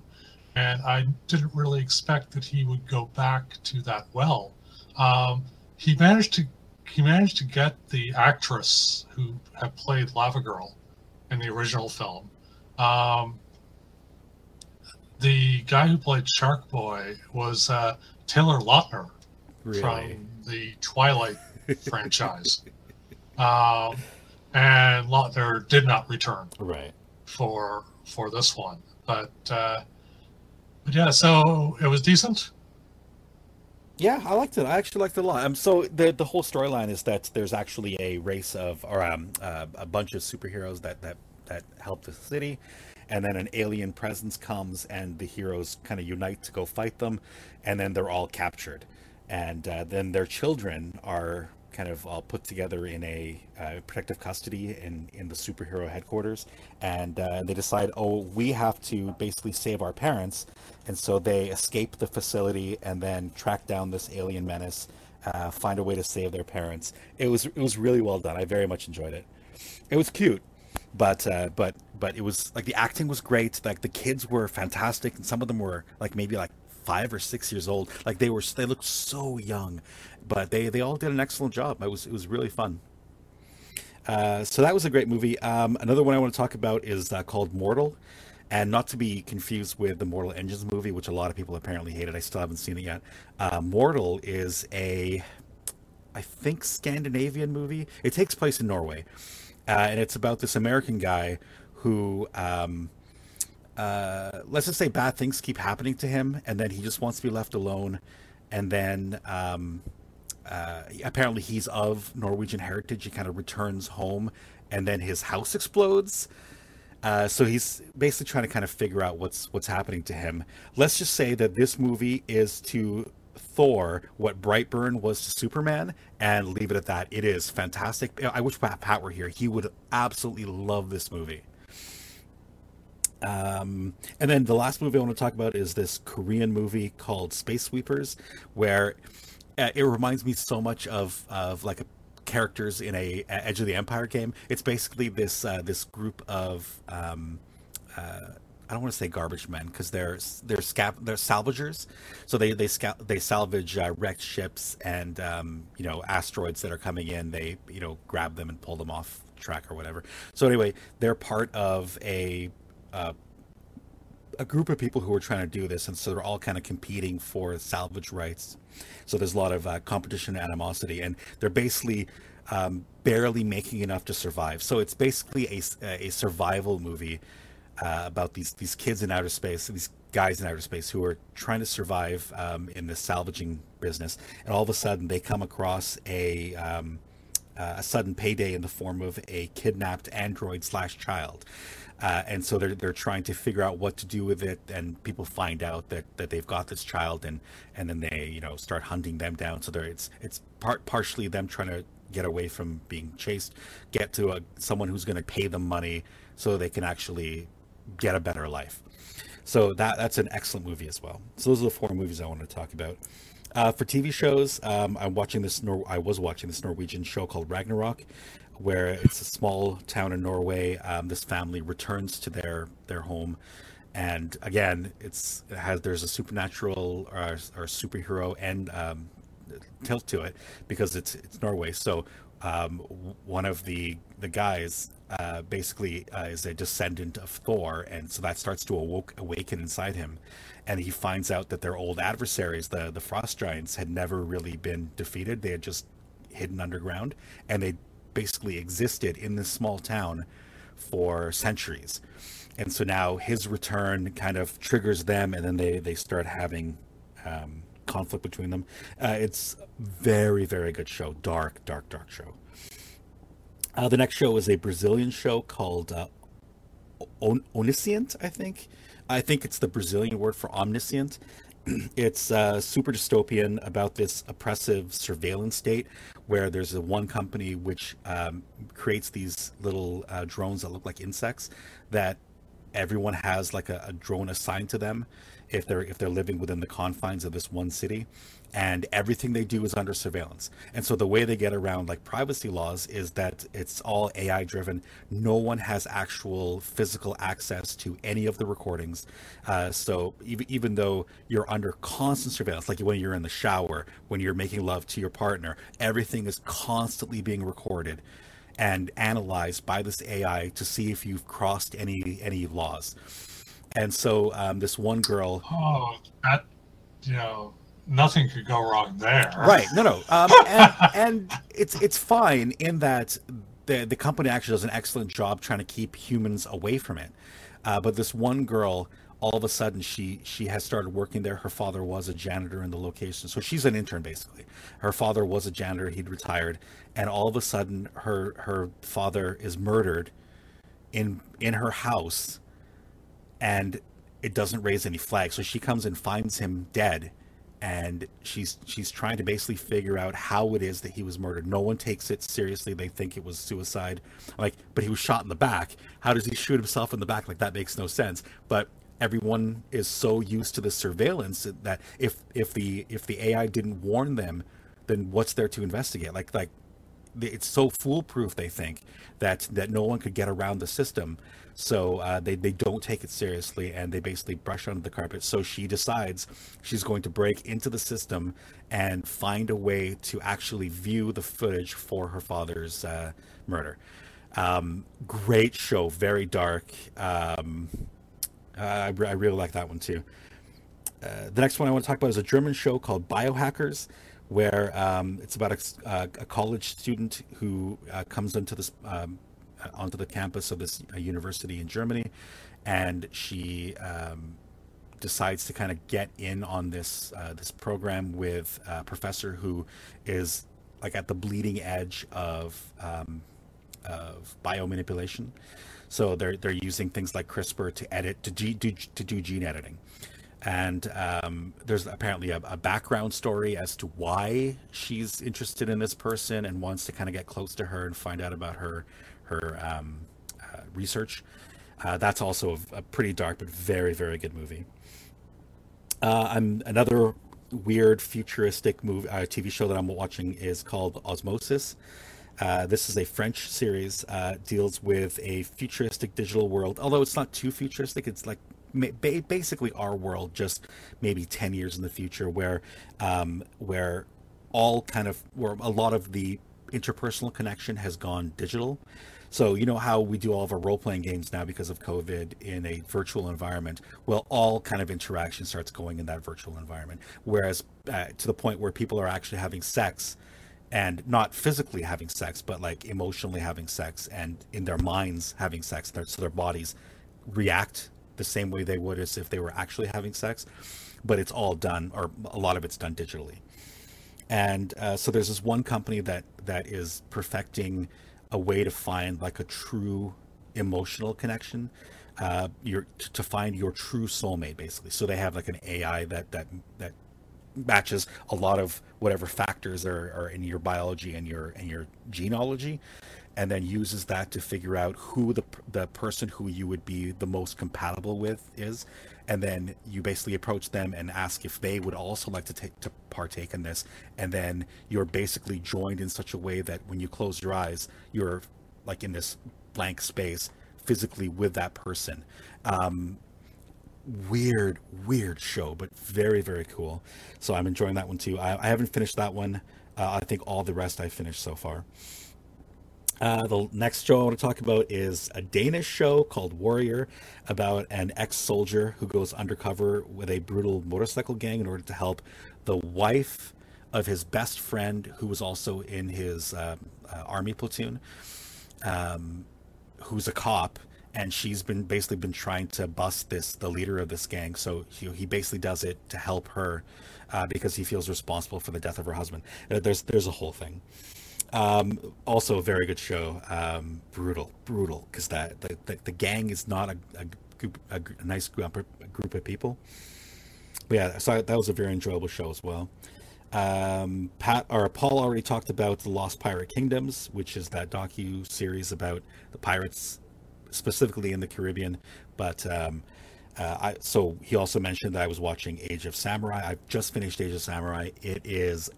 and I didn't really expect that he would go back to that well. Um, he managed to he managed to get the actress who had played Lava Girl in the original film. Um, the guy who played Shark Boy was uh, Taylor Lautner. Really? from the Twilight franchise, um, and Lautner did not return Right. for for this one. But, uh, but yeah, so it was decent. Yeah, I liked it. I actually liked it a lot. Um, so the the whole storyline is that there's actually a race of or um, uh, a bunch of superheroes that that that help the city, and then an alien presence comes and the heroes kind of unite to go fight them, and then they're all captured, and uh, then their children are kind of all put together in a uh, protective custody in in the superhero headquarters, and uh, they decide, oh, we have to basically save our parents, and so they escape the facility and then track down this alien menace, uh, find a way to save their parents. It was it was really well done. I very much enjoyed it. It was cute, but uh, but but it was like the acting was great. Like the kids were fantastic, and some of them were like maybe like five or six years old. Like they were they looked so young, but they they all did an excellent job. It was it was really fun. Uh, so that was a great movie. Um, another one I want to talk about is uh, called Mortal, and not to be confused with the Mortal Engines movie, which a lot of people apparently hated. I still haven't seen it yet. Uh, Mortal is a, I think, Scandinavian movie. It takes place in Norway, uh, and it's about this American guy who, um, uh, let's just say, bad things keep happening to him, and then he just wants to be left alone, and then. Um, uh, apparently he's of Norwegian heritage. He kind of returns home, and then his house explodes. Uh, so he's basically trying to kind of figure out what's what's happening to him. Let's just say that this movie is to Thor what Brightburn was to Superman, and leave it at that. It is fantastic. I wish Pat, were here. He would absolutely love this movie. Um, and then the last movie I want to talk about is this Korean movie called Space Sweepers, where uh, it reminds me so much of of like a characters in a, a Edge of the Empire game. It's basically this uh, this group of um, uh, I don't want to say garbage men because they're they're scap they're salvagers. So they they sca- they salvage uh, wrecked ships and um, you know asteroids that are coming in. They you know grab them and pull them off track or whatever. So anyway, they're part of a uh, a group of people who are trying to do this, and so they're all kind of competing for salvage rights. So there's a lot of uh, competition and animosity, and they're basically um, barely making enough to survive. So it's basically a, a survival movie uh, about these these kids in outer space, these guys in outer space who are trying to survive um, in the salvaging business, and all of a sudden they come across a um, uh, a sudden payday in the form of a kidnapped android slash child. Uh, and so they're they're trying to figure out what to do with it, and people find out that, that they've got this child, and and then they you know start hunting them down. So it's it's part partially them trying to get away from being chased, get to a, someone who's going to pay them money so they can actually get a better life. So that that's an excellent movie as well. So those are the four movies I want to talk about. Uh, for TV shows, um, I'm watching this. Nor- I was watching this Norwegian show called Ragnarok, where it's a small town in Norway. Um, this family returns to their their home, and again, it's it has there's a supernatural or, or superhero and um, tilt to it because it's it's Norway. So um, one of the the guys uh, basically uh, is a descendant of Thor, and so that starts to awoke, awaken inside him, and he finds out that their old adversaries, the the frost giants, had never really been defeated. They had just hidden underground, and they basically existed in this small town for centuries. And so now his return kind of triggers them, and then they they start having um, conflict between them. Uh, it's very very good show, dark dark dark show. Uh, the next show is a Brazilian show called uh, On- I think. I think it's the Brazilian word for omniscient. [clears throat] it's uh, super dystopian about this oppressive surveillance state where there's a one company which um, creates these little uh, drones that look like insects that everyone has like a, a drone assigned to them if they're if they're living within the confines of this one city and everything they do is under surveillance. And so the way they get around like privacy laws is that it's all AI driven. No one has actual physical access to any of the recordings. Uh, so even even though you're under constant surveillance, like when you're in the shower, when you're making love to your partner, everything is constantly being recorded and analyzed by this AI to see if you've crossed any any laws. And so um, this one girl, Oh, that you know nothing could go wrong there. Right. No, no. Um, [laughs] and, and it's it's fine in that the the company actually does an excellent job trying to keep humans away from it. Uh, but this one girl, all of a sudden, she she has started working there. Her father was a janitor in the location, so she's an intern basically. Her father was a janitor; he'd retired, and all of a sudden, her her father is murdered in in her house, and it doesn't raise any flags. So she comes and finds him dead and she's she's trying to basically figure out how it is that he was murdered. No one takes it seriously. They think it was suicide. Like, but he was shot in the back. How does he shoot himself in the back? Like that makes no sense. But everyone is so used to the surveillance that if if the if the AI didn't warn them, then what's there to investigate? Like like it's so foolproof they think that that no one could get around the system. So uh, they, they don't take it seriously and they basically brush under the carpet. So she decides she's going to break into the system and find a way to actually view the footage for her father's uh, murder. Um, great show very dark. Um, I, I really like that one too. Uh, the next one i want to talk about is a german show called biohackers where um, it's about a, uh, a, college student who uh, comes into this um, uh, onto the campus of this uh, university in Germany, and she um, decides to kind of get in on this uh, this program with a professor who is like at the bleeding edge of um, of biomanipulation. So they're they're using things like CRISPR to edit to do, to do gene editing and um, there's apparently a, a, background story as to why she's interested in this person and wants to kind of get close to her and find out about her her um, uh, research. Uh, that's also a, a, pretty dark but very very good movie. Uh, I'm another weird futuristic movie uh, TV show that I'm watching is called Osmosis. Uh, this is a French series. Uh, deals with a futuristic digital world, although it's not too futuristic. It's like basically our world, just maybe ten years in the future, where um, where all kind of where a lot of the interpersonal connection has gone digital. So you know how we do all of our role playing games now because of COVID in a virtual environment. Well, all kind of interaction starts going in that virtual environment. Whereas uh, to the point where people are actually having sex and not physically having sex, but like emotionally having sex and in their minds having sex, so their bodies react the same way they would as if they were actually having sex. But it's all done, or a lot of it's done digitally. And uh, so there's this one company that that is perfecting a way to find like a true emotional connection uh, your to find your true soulmate basically so they have like an ai that that that matches a lot of whatever factors are, are in your biology and your and your genealogy and then uses that to figure out who the the person who you would be the most compatible with is. And then you basically approach them and ask if they would also like to take to partake in this. And then you're basically joined in such a way that when you close your eyes you're like in this blank space physically with that person. Um, weird weird show but very very cool. So i'm enjoying that one too. I, I haven't finished that one. Uh, i think all the rest i finished so far uh, the next show I want to talk about is a Danish show called Warrior about an ex soldier who goes undercover with a brutal motorcycle gang in order to help the wife of his best friend, who was also in his uh, uh, army platoon, um, who's a cop. And she's been basically been trying to bust this the leader of this gang. So he, he basically does it to help her uh, because he feels responsible for the death of her husband. Uh, there's there's a whole thing. Um, also a very good show. Um, brutal, brutal, because that the, the, the, gang is not a, a, group, a, a nice group, group of people. But yeah, so that was a very enjoyable show as well. Um, Pat or Paul already talked about the Lost Pirate Kingdoms, which is that docu series about the pirates, specifically in the Caribbean. But um, uh, I, so he also mentioned that I was watching Age of Samurai. I've just finished Age of Samurai. It is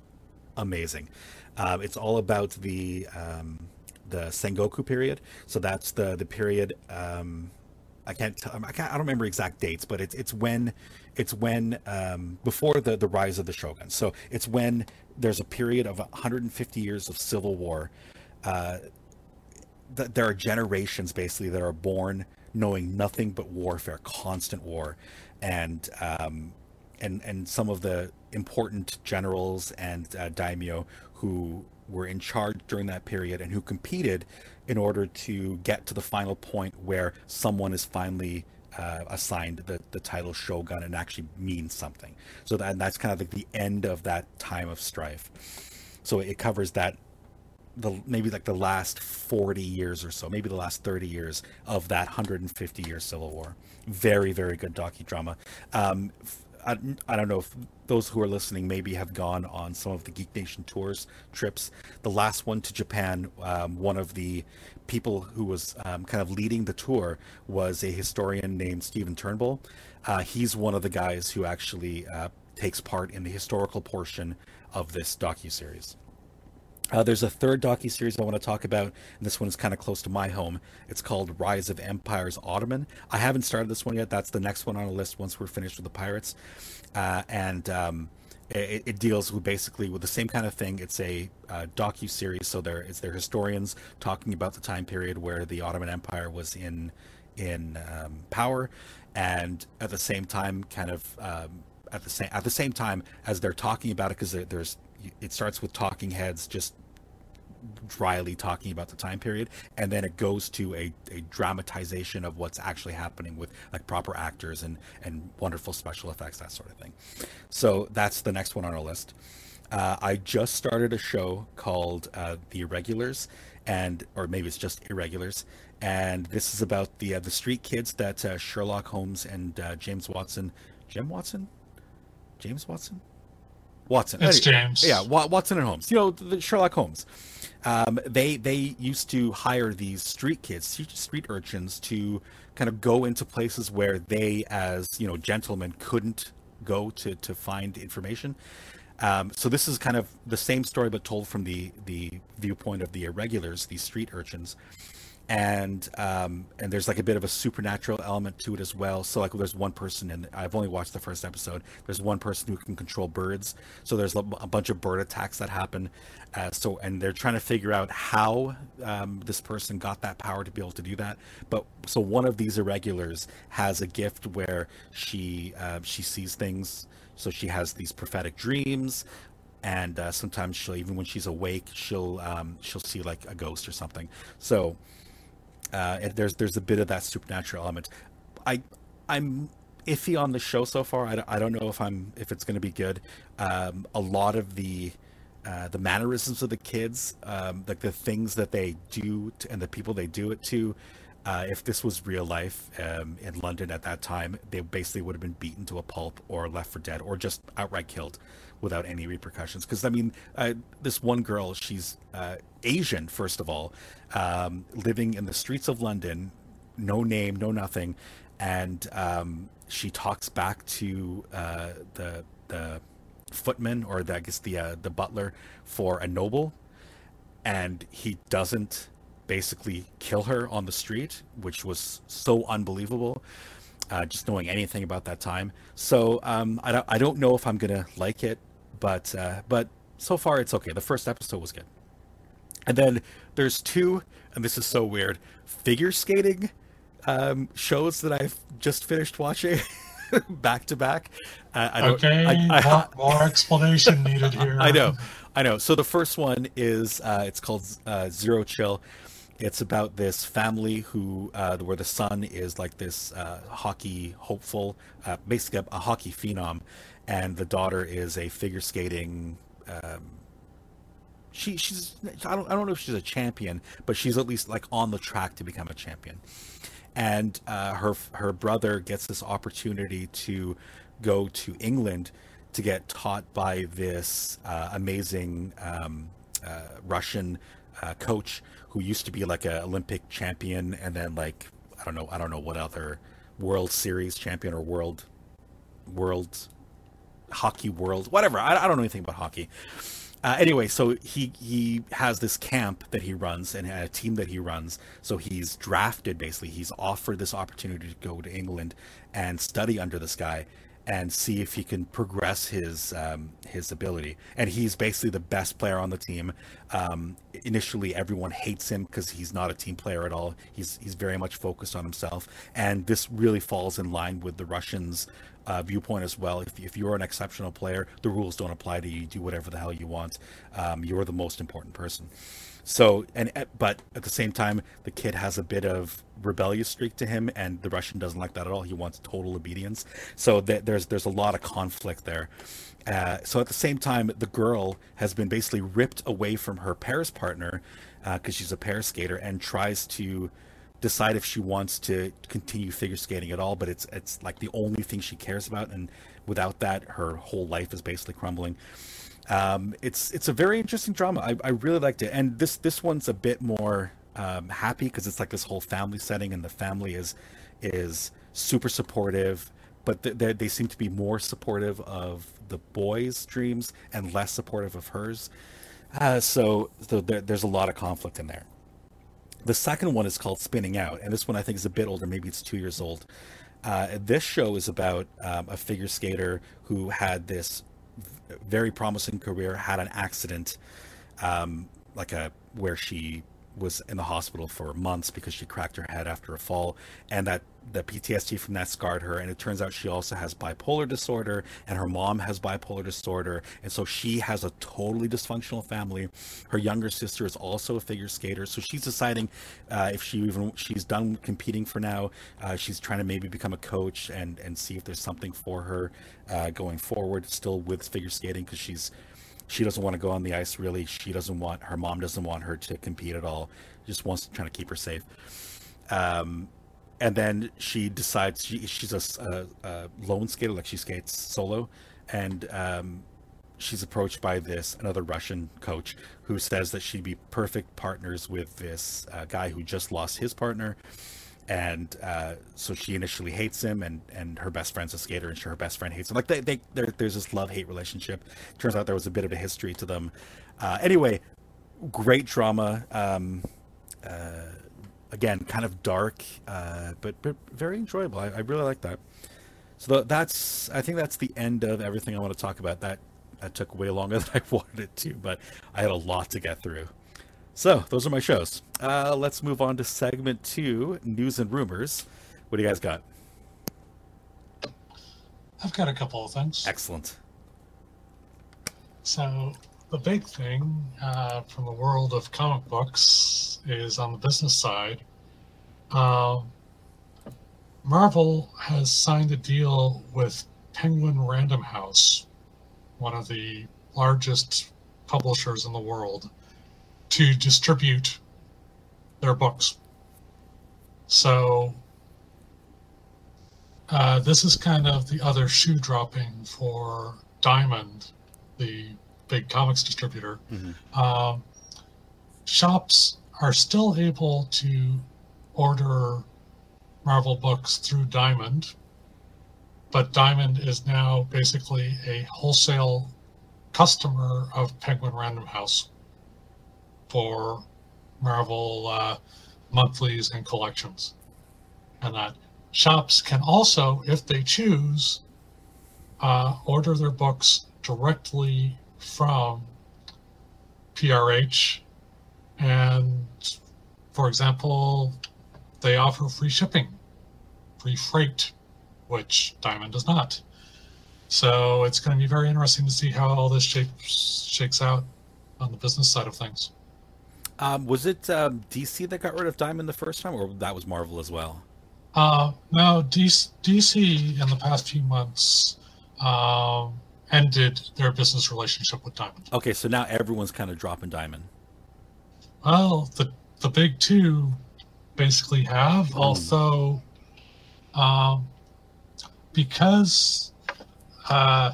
amazing. Um, it's all about the um, the Sengoku period. So that's the the period. Um, I can't, tell, I can't. I don't remember exact dates, but it's it's when it's when um, before the the rise of the shogun. So it's when there's a period of 150 years of civil war. Uh, th- there are generations basically that are born knowing nothing but warfare, constant war, and um, and and some of the important generals and uh, daimyo who were in charge during that period and who competed in order to get to the final point where someone is finally uh, assigned the, the title shogun and actually means something. So that that's kind of like the end of that time of strife. So it covers that the maybe like the last 40 years or so, maybe the last 30 years of that 150 year civil war. Very very good docudrama. Um, I, I don't know if those who are listening maybe have gone on some of the Geek Nation tours trips. The last one to Japan, um, one of the people who was um, kind of leading the tour was a historian named Stephen Turnbull. Uh, he's one of the guys who actually uh, takes part in the historical portion of this docu series. Uh, there's a third docu series I want to talk about, and this one is kind of close to my home. It's called Rise of Empires Ottoman. I haven't started this one yet. That's the next one on the list once we're finished with the pirates, uh, and um, it, it, deals with basically with the same kind of thing. It's a uh, docu series, so there their historians talking about the time period where the Ottoman Empire was in in um, power, and at the same time, kind of um, at the same at the same time as they're talking about it, because there's it starts with talking heads just dryly talking about the time period and then it goes to a, a dramatization of what's actually happening with like proper actors and and wonderful special effects that sort of thing. So that's the next one on our list. Uh, i just started a show called uh, the irregulars and or maybe it's just irregulars and this is about the uh, the street kids that uh, sherlock holmes and uh, james watson jim watson? James watson Watson. It's James. Yeah, Watson and Holmes. You know, the Sherlock Holmes. Um, they they used to hire these street kids, street urchins, to kind of go into places where they, as you know, gentlemen, couldn't go to to find information. Um, so this is kind of the same story, but told from the the viewpoint of the irregulars, these street urchins and um, and there's like a bit of a supernatural element to it as well. So like there's one person, and I've only watched the first episode. There's one person who can control birds. So there's a bunch of bird attacks that happen. Uh, so and they're trying to figure out how um, this person got that power to be able to do that. But so one of these irregulars has a gift where she uh, she sees things. So she has these prophetic dreams and uh, sometimes she'll even when she's awake she'll um, she'll see like a ghost or something so uh, there's there's a bit of that supernatural element. I I'm iffy on the show so far. I I don't know if I'm if it's going to be good. Um, a lot of the uh, the mannerisms of the kids, um, like the things that they do to, and the people they do it to. Uh, if this was real life um, in London at that time, they basically would have been beaten to a pulp or left for dead or just outright killed without any repercussions. Because I mean, uh, this one girl, she's uh, Asian first of all, um, living in the streets of London, no name, no nothing, and um, she talks back to uh, the the footman or the, I guess the uh, the butler for a noble, and he doesn't basically kill her on the street, which was so unbelievable. Uh, just knowing anything about that time. So um, I don't I don't know if I'm gonna like it but uh, but so far it's okay. The first episode was good, and then there's two, and this is so weird, figure skating um, shows that I've just finished watching. [laughs] back to back. Uh, I okay, I, I, more, more, explanation needed [laughs] here. I know, I know. So the first one is uh, it's called uh, Zero Chill. It's about this family who, uh, where the son is like this uh, hockey hopeful, uh, basically a, hockey phenom, and the daughter is a figure skating. Um, she she's I don't I don't know if she's a champion, but she's at least like on the track to become a champion. And uh, her her brother gets this opportunity to go to England to get taught by this uh, amazing um, uh, Russian uh, coach who used to be like an Olympic champion and then like I don't know I don't know what other World Series champion or world world hockey world, whatever. I, I don't know anything about hockey. Uh, anyway, so he he has this camp that he runs and a team that he runs. So he's drafted basically. He's offered this opportunity to go to England and study under this guy. And see if he can progress his um, his ability. And he's basically the best player on the team. Um, initially, everyone hates him because he's not a team player at all. He's he's very much focused on himself, and this really falls in line with the Russians' uh, viewpoint as well. If if you're an exceptional player, the rules don't apply to you. you do whatever the hell you want. Um, you're the most important person. So and eh, but at the same time, the kid has a bit of rebellious streak to him, and the Russian doesn't like that at all. He wants total obedience. So th- there's there's a lot of conflict there. Uh, so at the same time, the girl has been basically ripped away from her Paris partner because uh, she's a pair skater and tries to decide if she wants to continue figure skating at all. But it's it's like the only thing she cares about, and without that, her whole life is basically crumbling. Um, it's it's a very interesting drama. I, I really liked it, and this this one's a bit more um, happy because it's like this whole family setting, and the family is is super supportive, but they they seem to be more supportive of the boys' dreams and less supportive of hers. Uh, so so there, there's a lot of conflict in there. The second one is called Spinning Out, and this one I think is a bit older, maybe it's two years old. Uh, this show is about um, a figure skater who had this very promising career, had an accident, um, like a where she was in the hospital for months because she cracked her head after a fall, and that the PTSD from that scarred her. And it turns out she also has bipolar disorder, and her mom has bipolar disorder, and so she has a totally dysfunctional family. Her younger sister is also a figure skater, so she's deciding uh, if she even she's done competing for now. Uh, she's trying to maybe become a coach and and see if there's something for her uh, going forward, still with figure skating because she's she doesn't want to go on the ice really she doesn't want her mom doesn't want her to compete at all just wants to try to keep her safe um, and then she decides she, she's a, a, a, lone skater like she skates solo and um, she's approached by this another russian coach who says that she'd be perfect partners with this uh, guy who just lost his partner and uh, so she initially hates him, and and her best friend's a skater, and her best friend hates him. Like they, they there's this love hate relationship. Turns out there was a bit of a history to them. Uh, anyway, great drama. Um, uh, again, kind of dark, uh, but but very enjoyable. I, I really like that. So that's I think that's the end of everything I want to talk about. That that took way longer [laughs] than I wanted it to, but I had a lot to get through. So those are my shows. Uh, let's move on to segment two, news and rumors. What do you guys got? I've got a couple of things. Excellent. So the big thing uh, from the world of comic books is on the business side. Um, Marvel has signed a deal with Penguin Random House, one of the largest publishers in the world, to distribute their books. So uh, this is kind of the other shoe dropping for Diamond, the big comics distributor. Mm-hmm. Um, shops are still able to order Marvel books through Diamond, but Diamond is now basically a wholesale customer of Penguin Random House for Marvel uh, monthlies and collections. And that shops can also, if they choose, uh, order their books directly from PRH. And for example, they offer free shipping, free freight, which Diamond does not. So it's going to be very interesting to see how all this shapes, shakes out on the business side of things. Um, was it um, DC that got rid of Diamond the first time, or that was Marvel as well? Uh, no, DC, DC in the past few months um, ended their business relationship with Diamond. Okay, so now everyone's kind of dropping Diamond. Well, the the big two basically have, mm. although um, because uh,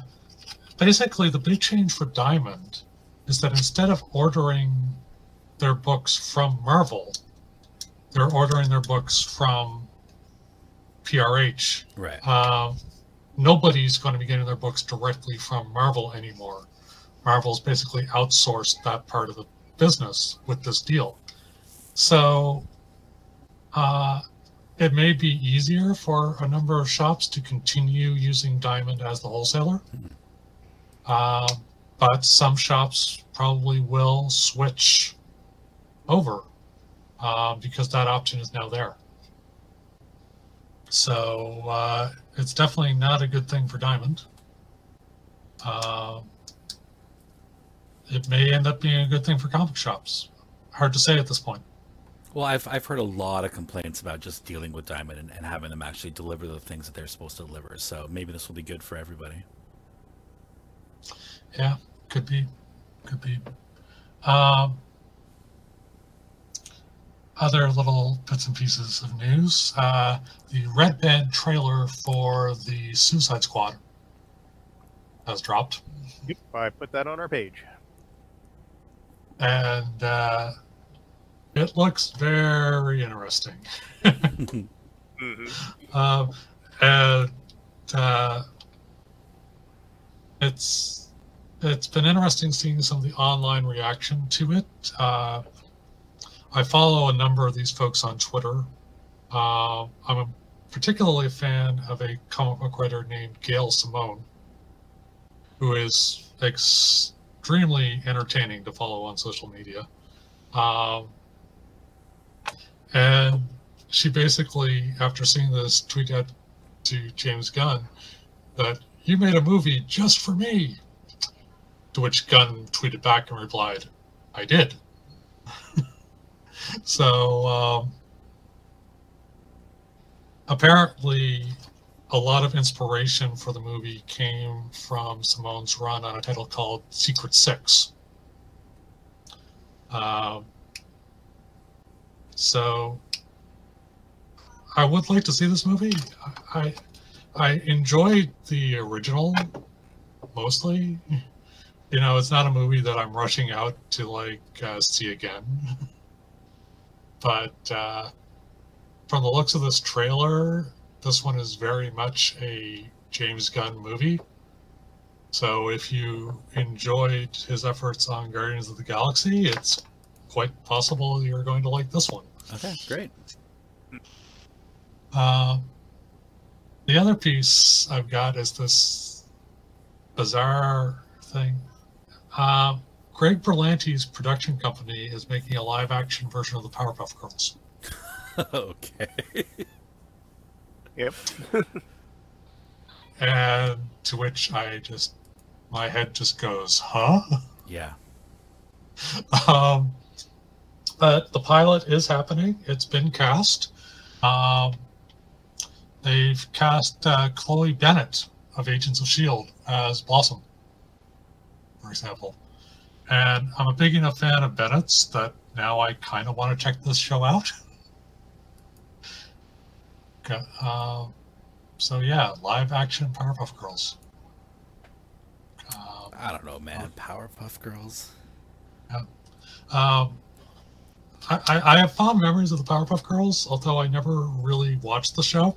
basically the big change for Diamond is that instead of ordering their books from Marvel. They're ordering their books from PRH. Right. Um, nobody's going to be getting their books directly from Marvel anymore. Marvel's basically outsourced that part of the business with this deal. So, uh, it may be easier for a number of shops to continue using Diamond as the wholesaler. Uh, but some shops probably will switch over uh, because that option is now there. So uh, it's definitely not a good thing for Diamond. Uh, it may end up being a good thing for comic shops. Hard to say at this point. Well, I've I've heard a lot of complaints about just dealing with Diamond and, and having them actually deliver the things that they're supposed to deliver. So maybe this will be good for everybody. Yeah, could be, could be. Um, other little bits and pieces of news. Uh, the Red Band trailer for the Suicide Squad has dropped, Yep, I put that on our page. and uh, it looks very interesting. hmm [laughs] Um, and uh, it's it's been interesting seeing some of the online reaction to it. Uh, I follow a number of these folks on Twitter. Uh, I'm a, particularly a fan of a comic book writer named Gail Simone, who is extremely entertaining to follow on social media. Um, and she basically, after seeing this, tweet out to James Gunn that you made a movie just for me. To which Gunn tweeted back and replied, I did. So um, apparently, a lot of inspiration for the movie came from Simone's run on a title called Secret Six. Um, so I would like to see this movie. I I enjoyed the original mostly. You know, it's not a movie that I'm rushing out to like uh, see again. [laughs] but uh, from the looks of this trailer, this one is very much a James Gunn movie. So if you enjoyed his efforts on Guardians of the Galaxy, it's quite possible you're going to like this one. Okay, great. Uh, the other piece I've got is this bizarre thing. Uh, Greg Berlanti's production company is making a live action version of the Powerpuff Girls. [laughs] okay. Yep. [laughs] And to which I just, my head just goes, huh? Yeah. [laughs] Um, but the pilot is happening. It's been cast. Um, they've cast uh, Chloe Bennet of Agents of S.H.I.E.L.D. as Blossom, for example. And I'm a big enough fan of Bennet's that now I kind of want to check this show out. [laughs] Um, so yeah, live action Powerpuff Girls. Um, I don't know, man. Powerpuff Girls. um, I, I, I have fond memories of the Powerpuff Girls, although I never really watched the show.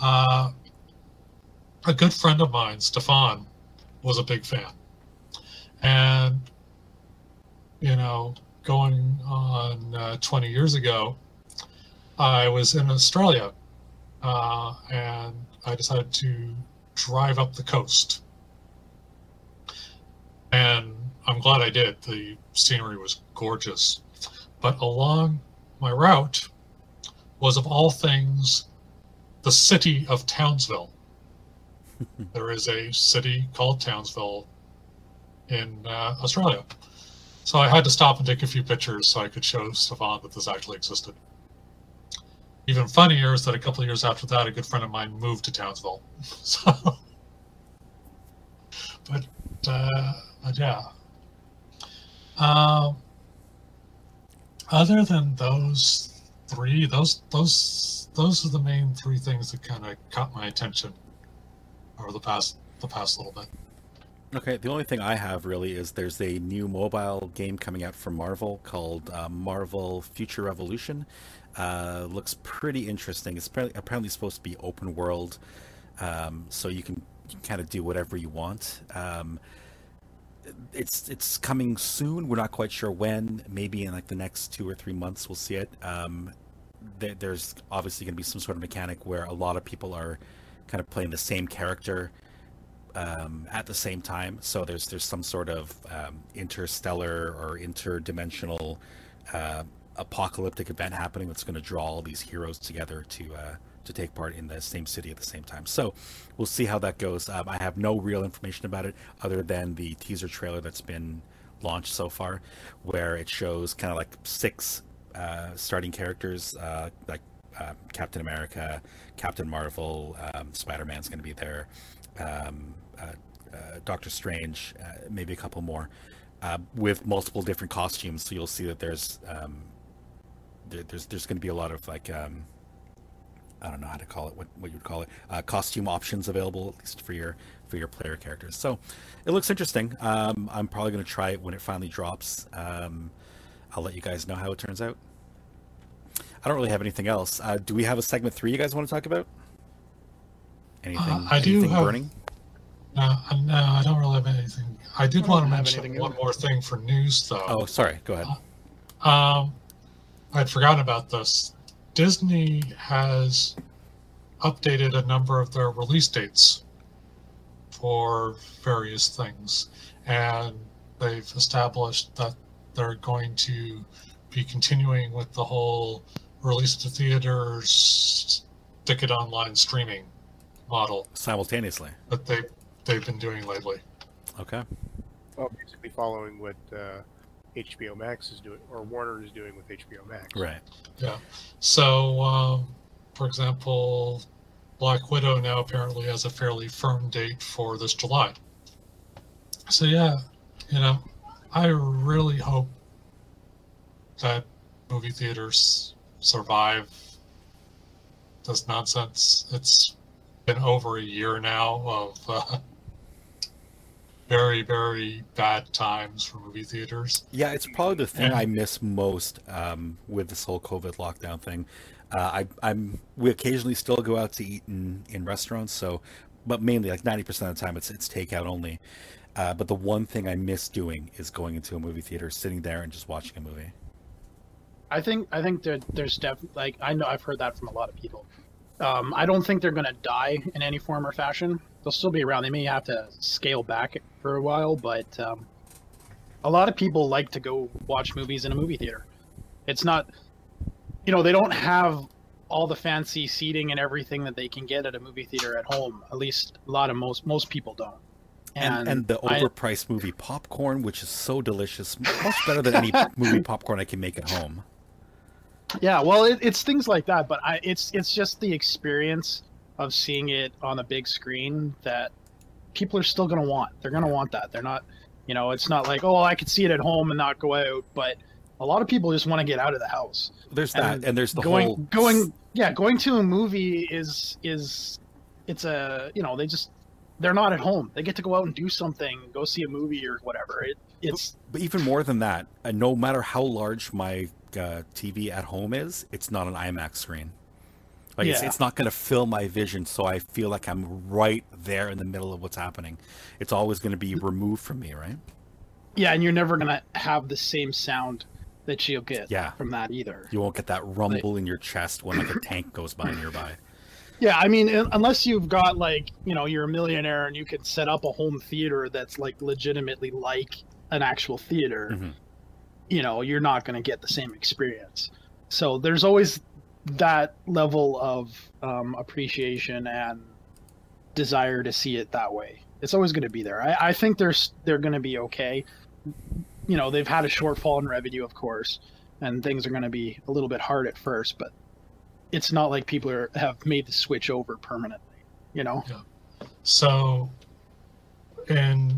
Uh, a good friend of mine, Stefan, was a big fan. And, you know, going on uh, 20 years ago, I was in Australia uh, and I decided to drive up the coast. And I'm glad I did. The scenery was gorgeous. But along my route was, of all things, the city of Townsville. [laughs] there is a city called Townsville in uh, Australia. So I had to stop and take a few pictures so I could show Stefan that this actually existed. Even funnier is that a couple of years after that, a good friend of mine moved to Townsville. [laughs] So, but, uh, but yeah. Um, other than those three, those those those are the main three things that kind of caught my attention over the past the past little bit. Okay, the only thing I have really is there's a new mobile game coming out from Marvel called uh, Marvel Future Revolution. Uh, looks pretty interesting. It's apparently, supposed to be open world, um, so you can, can kind of do whatever you want. Um, it's it's coming soon. We're not quite sure when. Maybe in like the next two or three months we'll see it. Um, th- there's obviously going to be some sort of mechanic where a lot of people are kind of playing the same character um, at the same time. So there's there's some sort of um, interstellar or interdimensional uh, apocalyptic event happening that's going to draw all these heroes together to uh, to take part in the same city at the same time. So we'll see how that goes. Um, I have no real information about it other than the teaser trailer that's been launched so far, where it shows kind of like six uh, starting characters, uh, like uh, Captain America, Captain Marvel, um, Spider Man's going to be there, um, Doctor Strange, uh, maybe a couple more, with multiple different costumes. So you'll see that there's um, there, there's there's going to be a lot of like um, I don't know how to call it, what, what you would call it, uh, costume options available at least for your for your player characters. So it looks interesting. Um, I'm probably going to try it when it finally drops. Um, I'll let you guys know how it turns out. I don't really have anything else. Uh, do we have a segment three you guys want to talk about? Anything? Uh, I do have, burning? No, no, I don't really have anything. I did I want to mention one more thing for news, though. Oh, sorry. Go ahead. Uh, um, I'd forgotten about this. Disney has updated a number of their release dates for various things, and they've established that they're going to be continuing with the whole release to theaters, ticket online streaming model simultaneously that they they've been doing lately. Okay. Well, basically following what uh, HBO Max is doing, or Warner is doing with HBO Max. Right. Yeah. So, um, for example, Black Widow now apparently has a fairly firm date for this July. So yeah, you know, I really hope that movie theaters survive this nonsense. It's been over a year now of uh, very very bad times for movie theaters. Yeah it's probably the thing i miss most um, with this whole covid lockdown thing. Uh, I, am we occasionally still go out to eat in, in restaurants so but mainly like 90% of the time it's it's takeout only. Uh, but the one thing i miss doing is going into a movie theater sitting there and just watching a movie. I think i think there, there's definitely like i know i've heard that from a lot of people. Um, I don't think they're going to die in any form or fashion. They'll still be around. They may have to scale back for a while, but um, a lot of people like to go watch movies in a movie theater. It's not, you know, they don't have all the fancy seating and everything that they can get at a movie theater at home. At least a lot of most most people don't. And, and, and the overpriced I, movie popcorn, which is so delicious, much better than any [laughs] movie popcorn I can make at home. Yeah, well, it, it's things like that, but I, it's it's just the experience of seeing it on a big screen that people are still going to want. They're going to want that. They're not, you know, it's not like oh, I could see it at home and not go out, but a lot of people just want to get out of the house. There's and that, and there's the going, whole going, yeah, going to a movie is is it's a you know they just they're not at home. They get to go out and do something, go see a movie or whatever. It, it's but, but even more than that. Uh, no matter how large my uh, TV at home is, it's not an IMAX screen. Like yeah. it's, it's not going to fill my vision, so I feel like I'm right there in the middle of what's happening. It's always going to be removed from me, right? Yeah, and you're never going to have the same sound that you'll get yeah. from that either. You won't get that rumble like, in your chest when like a tank goes by nearby. Yeah, I mean, unless you've got like, you know, you're a millionaire and you can set up a home theater that's like legitimately like an actual theater. Mm-hmm you know you're not going to get the same experience so there's always that level of um, appreciation and desire to see it that way it's always going to be there i, I think there's they're going to be okay you know they've had a shortfall in revenue of course and things are going to be a little bit hard at first but it's not like people are have made the switch over permanently you know yeah. so and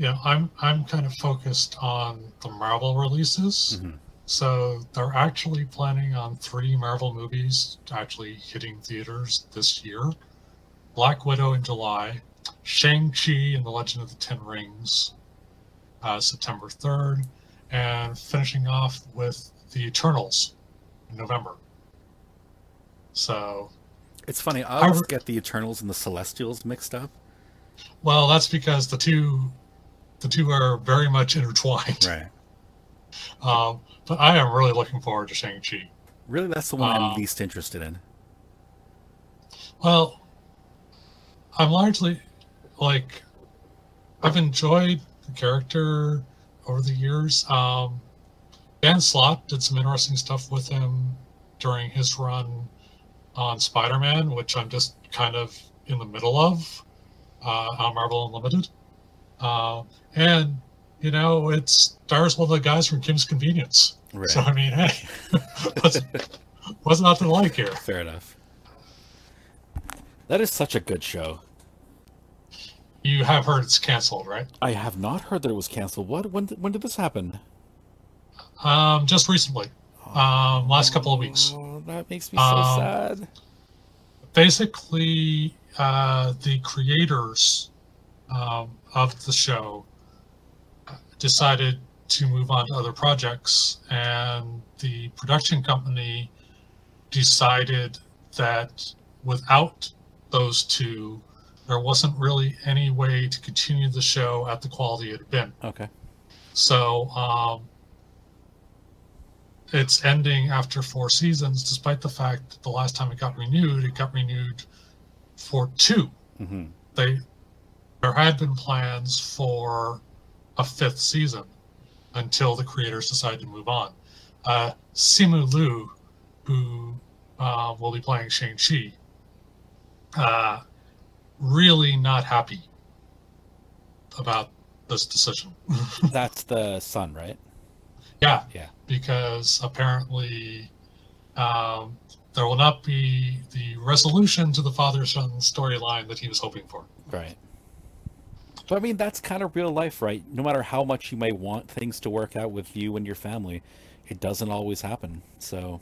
yeah, I'm I'm kind of focused on the Marvel releases. Mm-hmm. So they're actually planning on three Marvel movies actually hitting theaters this year. Black Widow in July, Shang-Chi and the Legend of the Ten Rings, uh, September 3rd, and finishing off with The Eternals in November. So. It's funny, I always I get the Eternals and the Celestials mixed up. Well, that's because the two the two are very much intertwined. Right. [laughs] Um, but I am really looking forward to Shang Chi. Really, that's the one Uh, I'm least interested in. Well, I'm largely like I've enjoyed the character over the years. Um, Dan Slott did some interesting stuff with him during his run on Spider-Man, which I'm just kind of in the middle of uh, on Marvel Unlimited. Uh, and you know, it stars one of the guys from Kim's Convenience. Right. So I mean, hey, [laughs] what's, [laughs] what's not to like here? Fair enough. That is such a good show. You have heard it's canceled, right? I have not heard that it was canceled. What? When? When did this happen? Um, just recently, um, last couple of weeks. Oh, that makes me so Um, sad. Basically, uh, the creators um, of the show decided to move on to other projects, and the production company decided that without those two, there wasn't really any way to continue the show at the quality it had been. Okay. So um, it's ending after four seasons, despite the fact that the last time it got renewed, it got renewed for two. hmm They there had been plans for a fifth season until the creators decide to move on. Uh, Simu Liu, who uh, will be playing Shang Chi, uh, really not happy about this decision. [laughs] That's the son, right? Yeah. Yeah. Because apparently um, there will not be the resolution to the father son storyline that he was hoping for. Right. But I mean, that's kind of real life, right? No matter how much you may want things to work out with you and your family, it doesn't always happen. So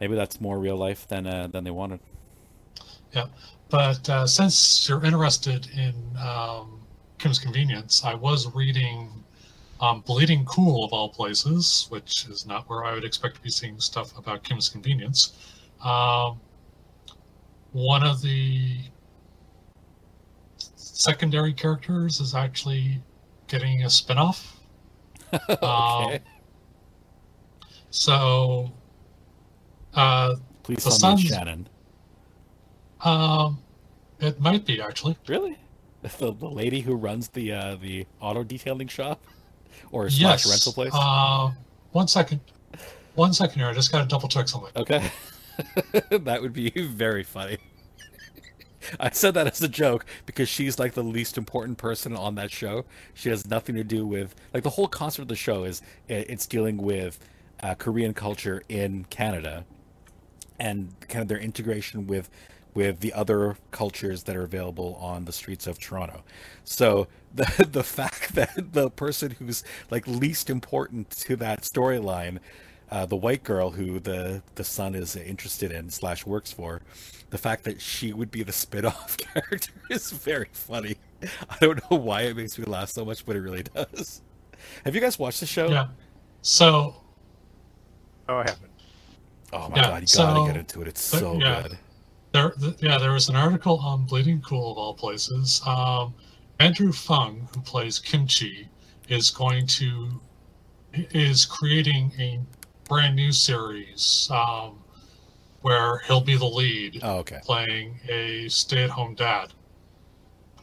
maybe that's more real life than uh, than they wanted. Yeah. But uh, since you're interested in um, Kim's Convenience, I was reading um, Bleeding Cool of all places, which is not where I would expect to be seeing stuff about Kim's Convenience. Um, one of the secondary characters is actually getting a spin-off. [laughs] okay. So, uh, Please the tell me Shannon. um, it might be actually. Really? [laughs] The, the lady who runs the uh, the auto detailing shop or slash rental place? Uh, one second. One second here. I just got to double check something. Okay. [laughs] that would be very funny. I said that as a joke because she's like the least important person on that show. She has nothing to do with like the whole concept of the show is it's dealing with uh, Korean culture in Canada and kind of their integration with with the other cultures that are available on the streets of Toronto. So [laughs] the the fact that the person who's like least important to that storyline, uh, the white girl who the the son is interested in slash works for, the fact that she would be the spin-off [laughs] character is very funny. I don't know why it makes me laugh so much, but it really does. Have you guys watched the show? Yeah. So Oh, I haven't. Oh my Yeah, god, you gotta get into it. It's but, so yeah. good. there, th- yeah, there was an article on Bleeding Cool of all places. Um, Andrew Phung, who plays Kimchee, is going to is creating a brand new series um, where he'll be the lead. Oh, okay. playing a stay-at-home dad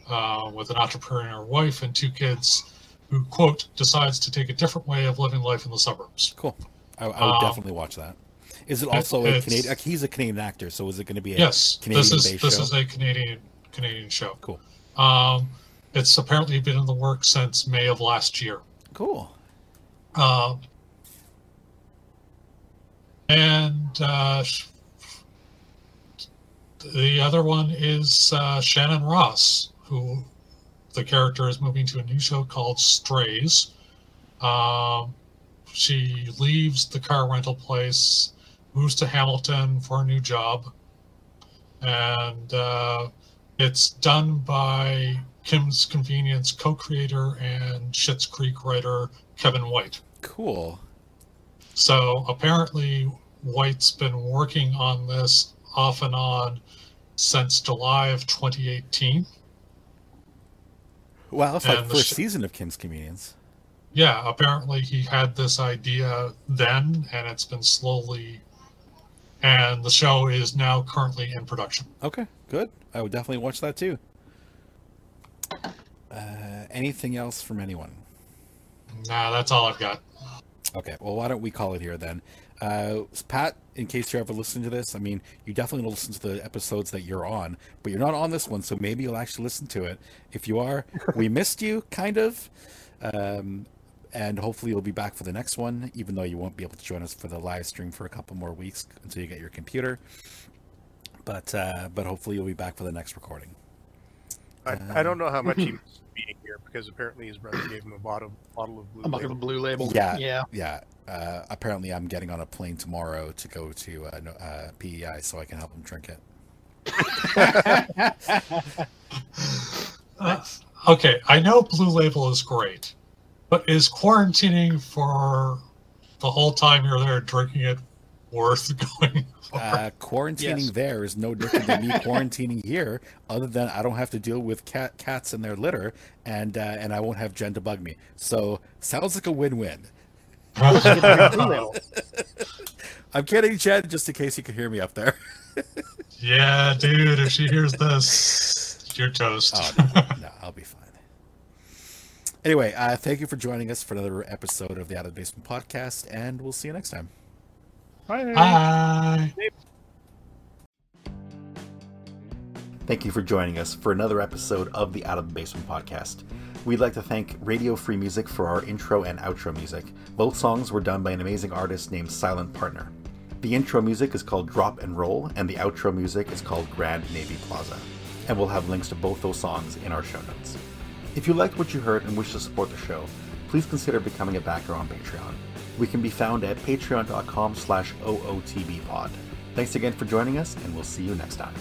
uh, with an entrepreneur wife and two kids who quote decides to take a different way of living life in the suburbs Cool. I, I would Um, definitely watch that. Is it also a Canadian? Like, he's a Canadian actor, so is it going to be a yes Canadian this is this show? is a canadian canadian show Cool. um, it's apparently been in the works since may of last year Cool. Um, and uh, the other one is uh, Shannon Ross, who the character is moving to a new show called Strays. Um, she leaves the car rental place, moves to Hamilton for a new job, and uh, it's done by Kim's Convenience co-creator and Schitt's Creek writer Kevin White. Cool. So apparently, White's been working on this off and on since July of 2018. Wow, it's like And the first sh- season of Kim's Convenience. Yeah, apparently he had this idea then, and it's been slowly and the show is now currently in production. Okay, good. I would definitely watch that too. Uh, anything else from anyone? Nah, that's all I've got. Okay, well, why don't we call it here then? Uh, Pat, in case you're ever listening to this, I mean, you definitely don't listen to the episodes that you're on, but you're not on this one, so maybe you'll actually listen to it. If you are, we [laughs] missed you, kind of. Um, and hopefully you'll be back for the next one, even though you won't be able to join us for the live stream for a couple more weeks until you get your computer. But uh, but hopefully you'll be back for the next recording. I, I don't know how much he being here because apparently his brother gave him a bottle bottle of blue. A bucket Label. of blue label. Yeah. Yeah. Yeah. Uh, apparently, I'm getting on a plane tomorrow to go to uh, uh, PEI, so I can help him drink it. [laughs] Uh, okay, I know Blue Label is great, but is quarantining for the whole time you're there drinking it worth [laughs] going for? Uh, quarantining Yes. there is no different than me quarantining here, other than I don't have to deal with cat cats and their litter, and uh, and I won't have Jen to bug me. So sounds like a win-win. Blue label. [laughs] I'm kidding, Jen, just in case you can hear me up there. [laughs] yeah, dude, if she hears this, you're toast. Oh, no, no, I'll be fine. Anyway, uh, thank you for joining us for another episode of the Out of the Basement podcast, and we'll see you next time. Bye. Thank you for joining us for another episode of the Out of the Basement podcast. We'd like to thank Radio Free Music for our intro and outro music. Both songs were done by an amazing artist named Silent Partner. The intro music is called Drop and Roll, and the outro music is called Grand Navy Plaza. And we'll have links to both those songs in our show notes. If you liked what you heard and wish to support the show, please consider becoming a backer on Patreon. We can be found at patreon.com slash ootbpod. Thanks again for joining us, and we'll see you next time.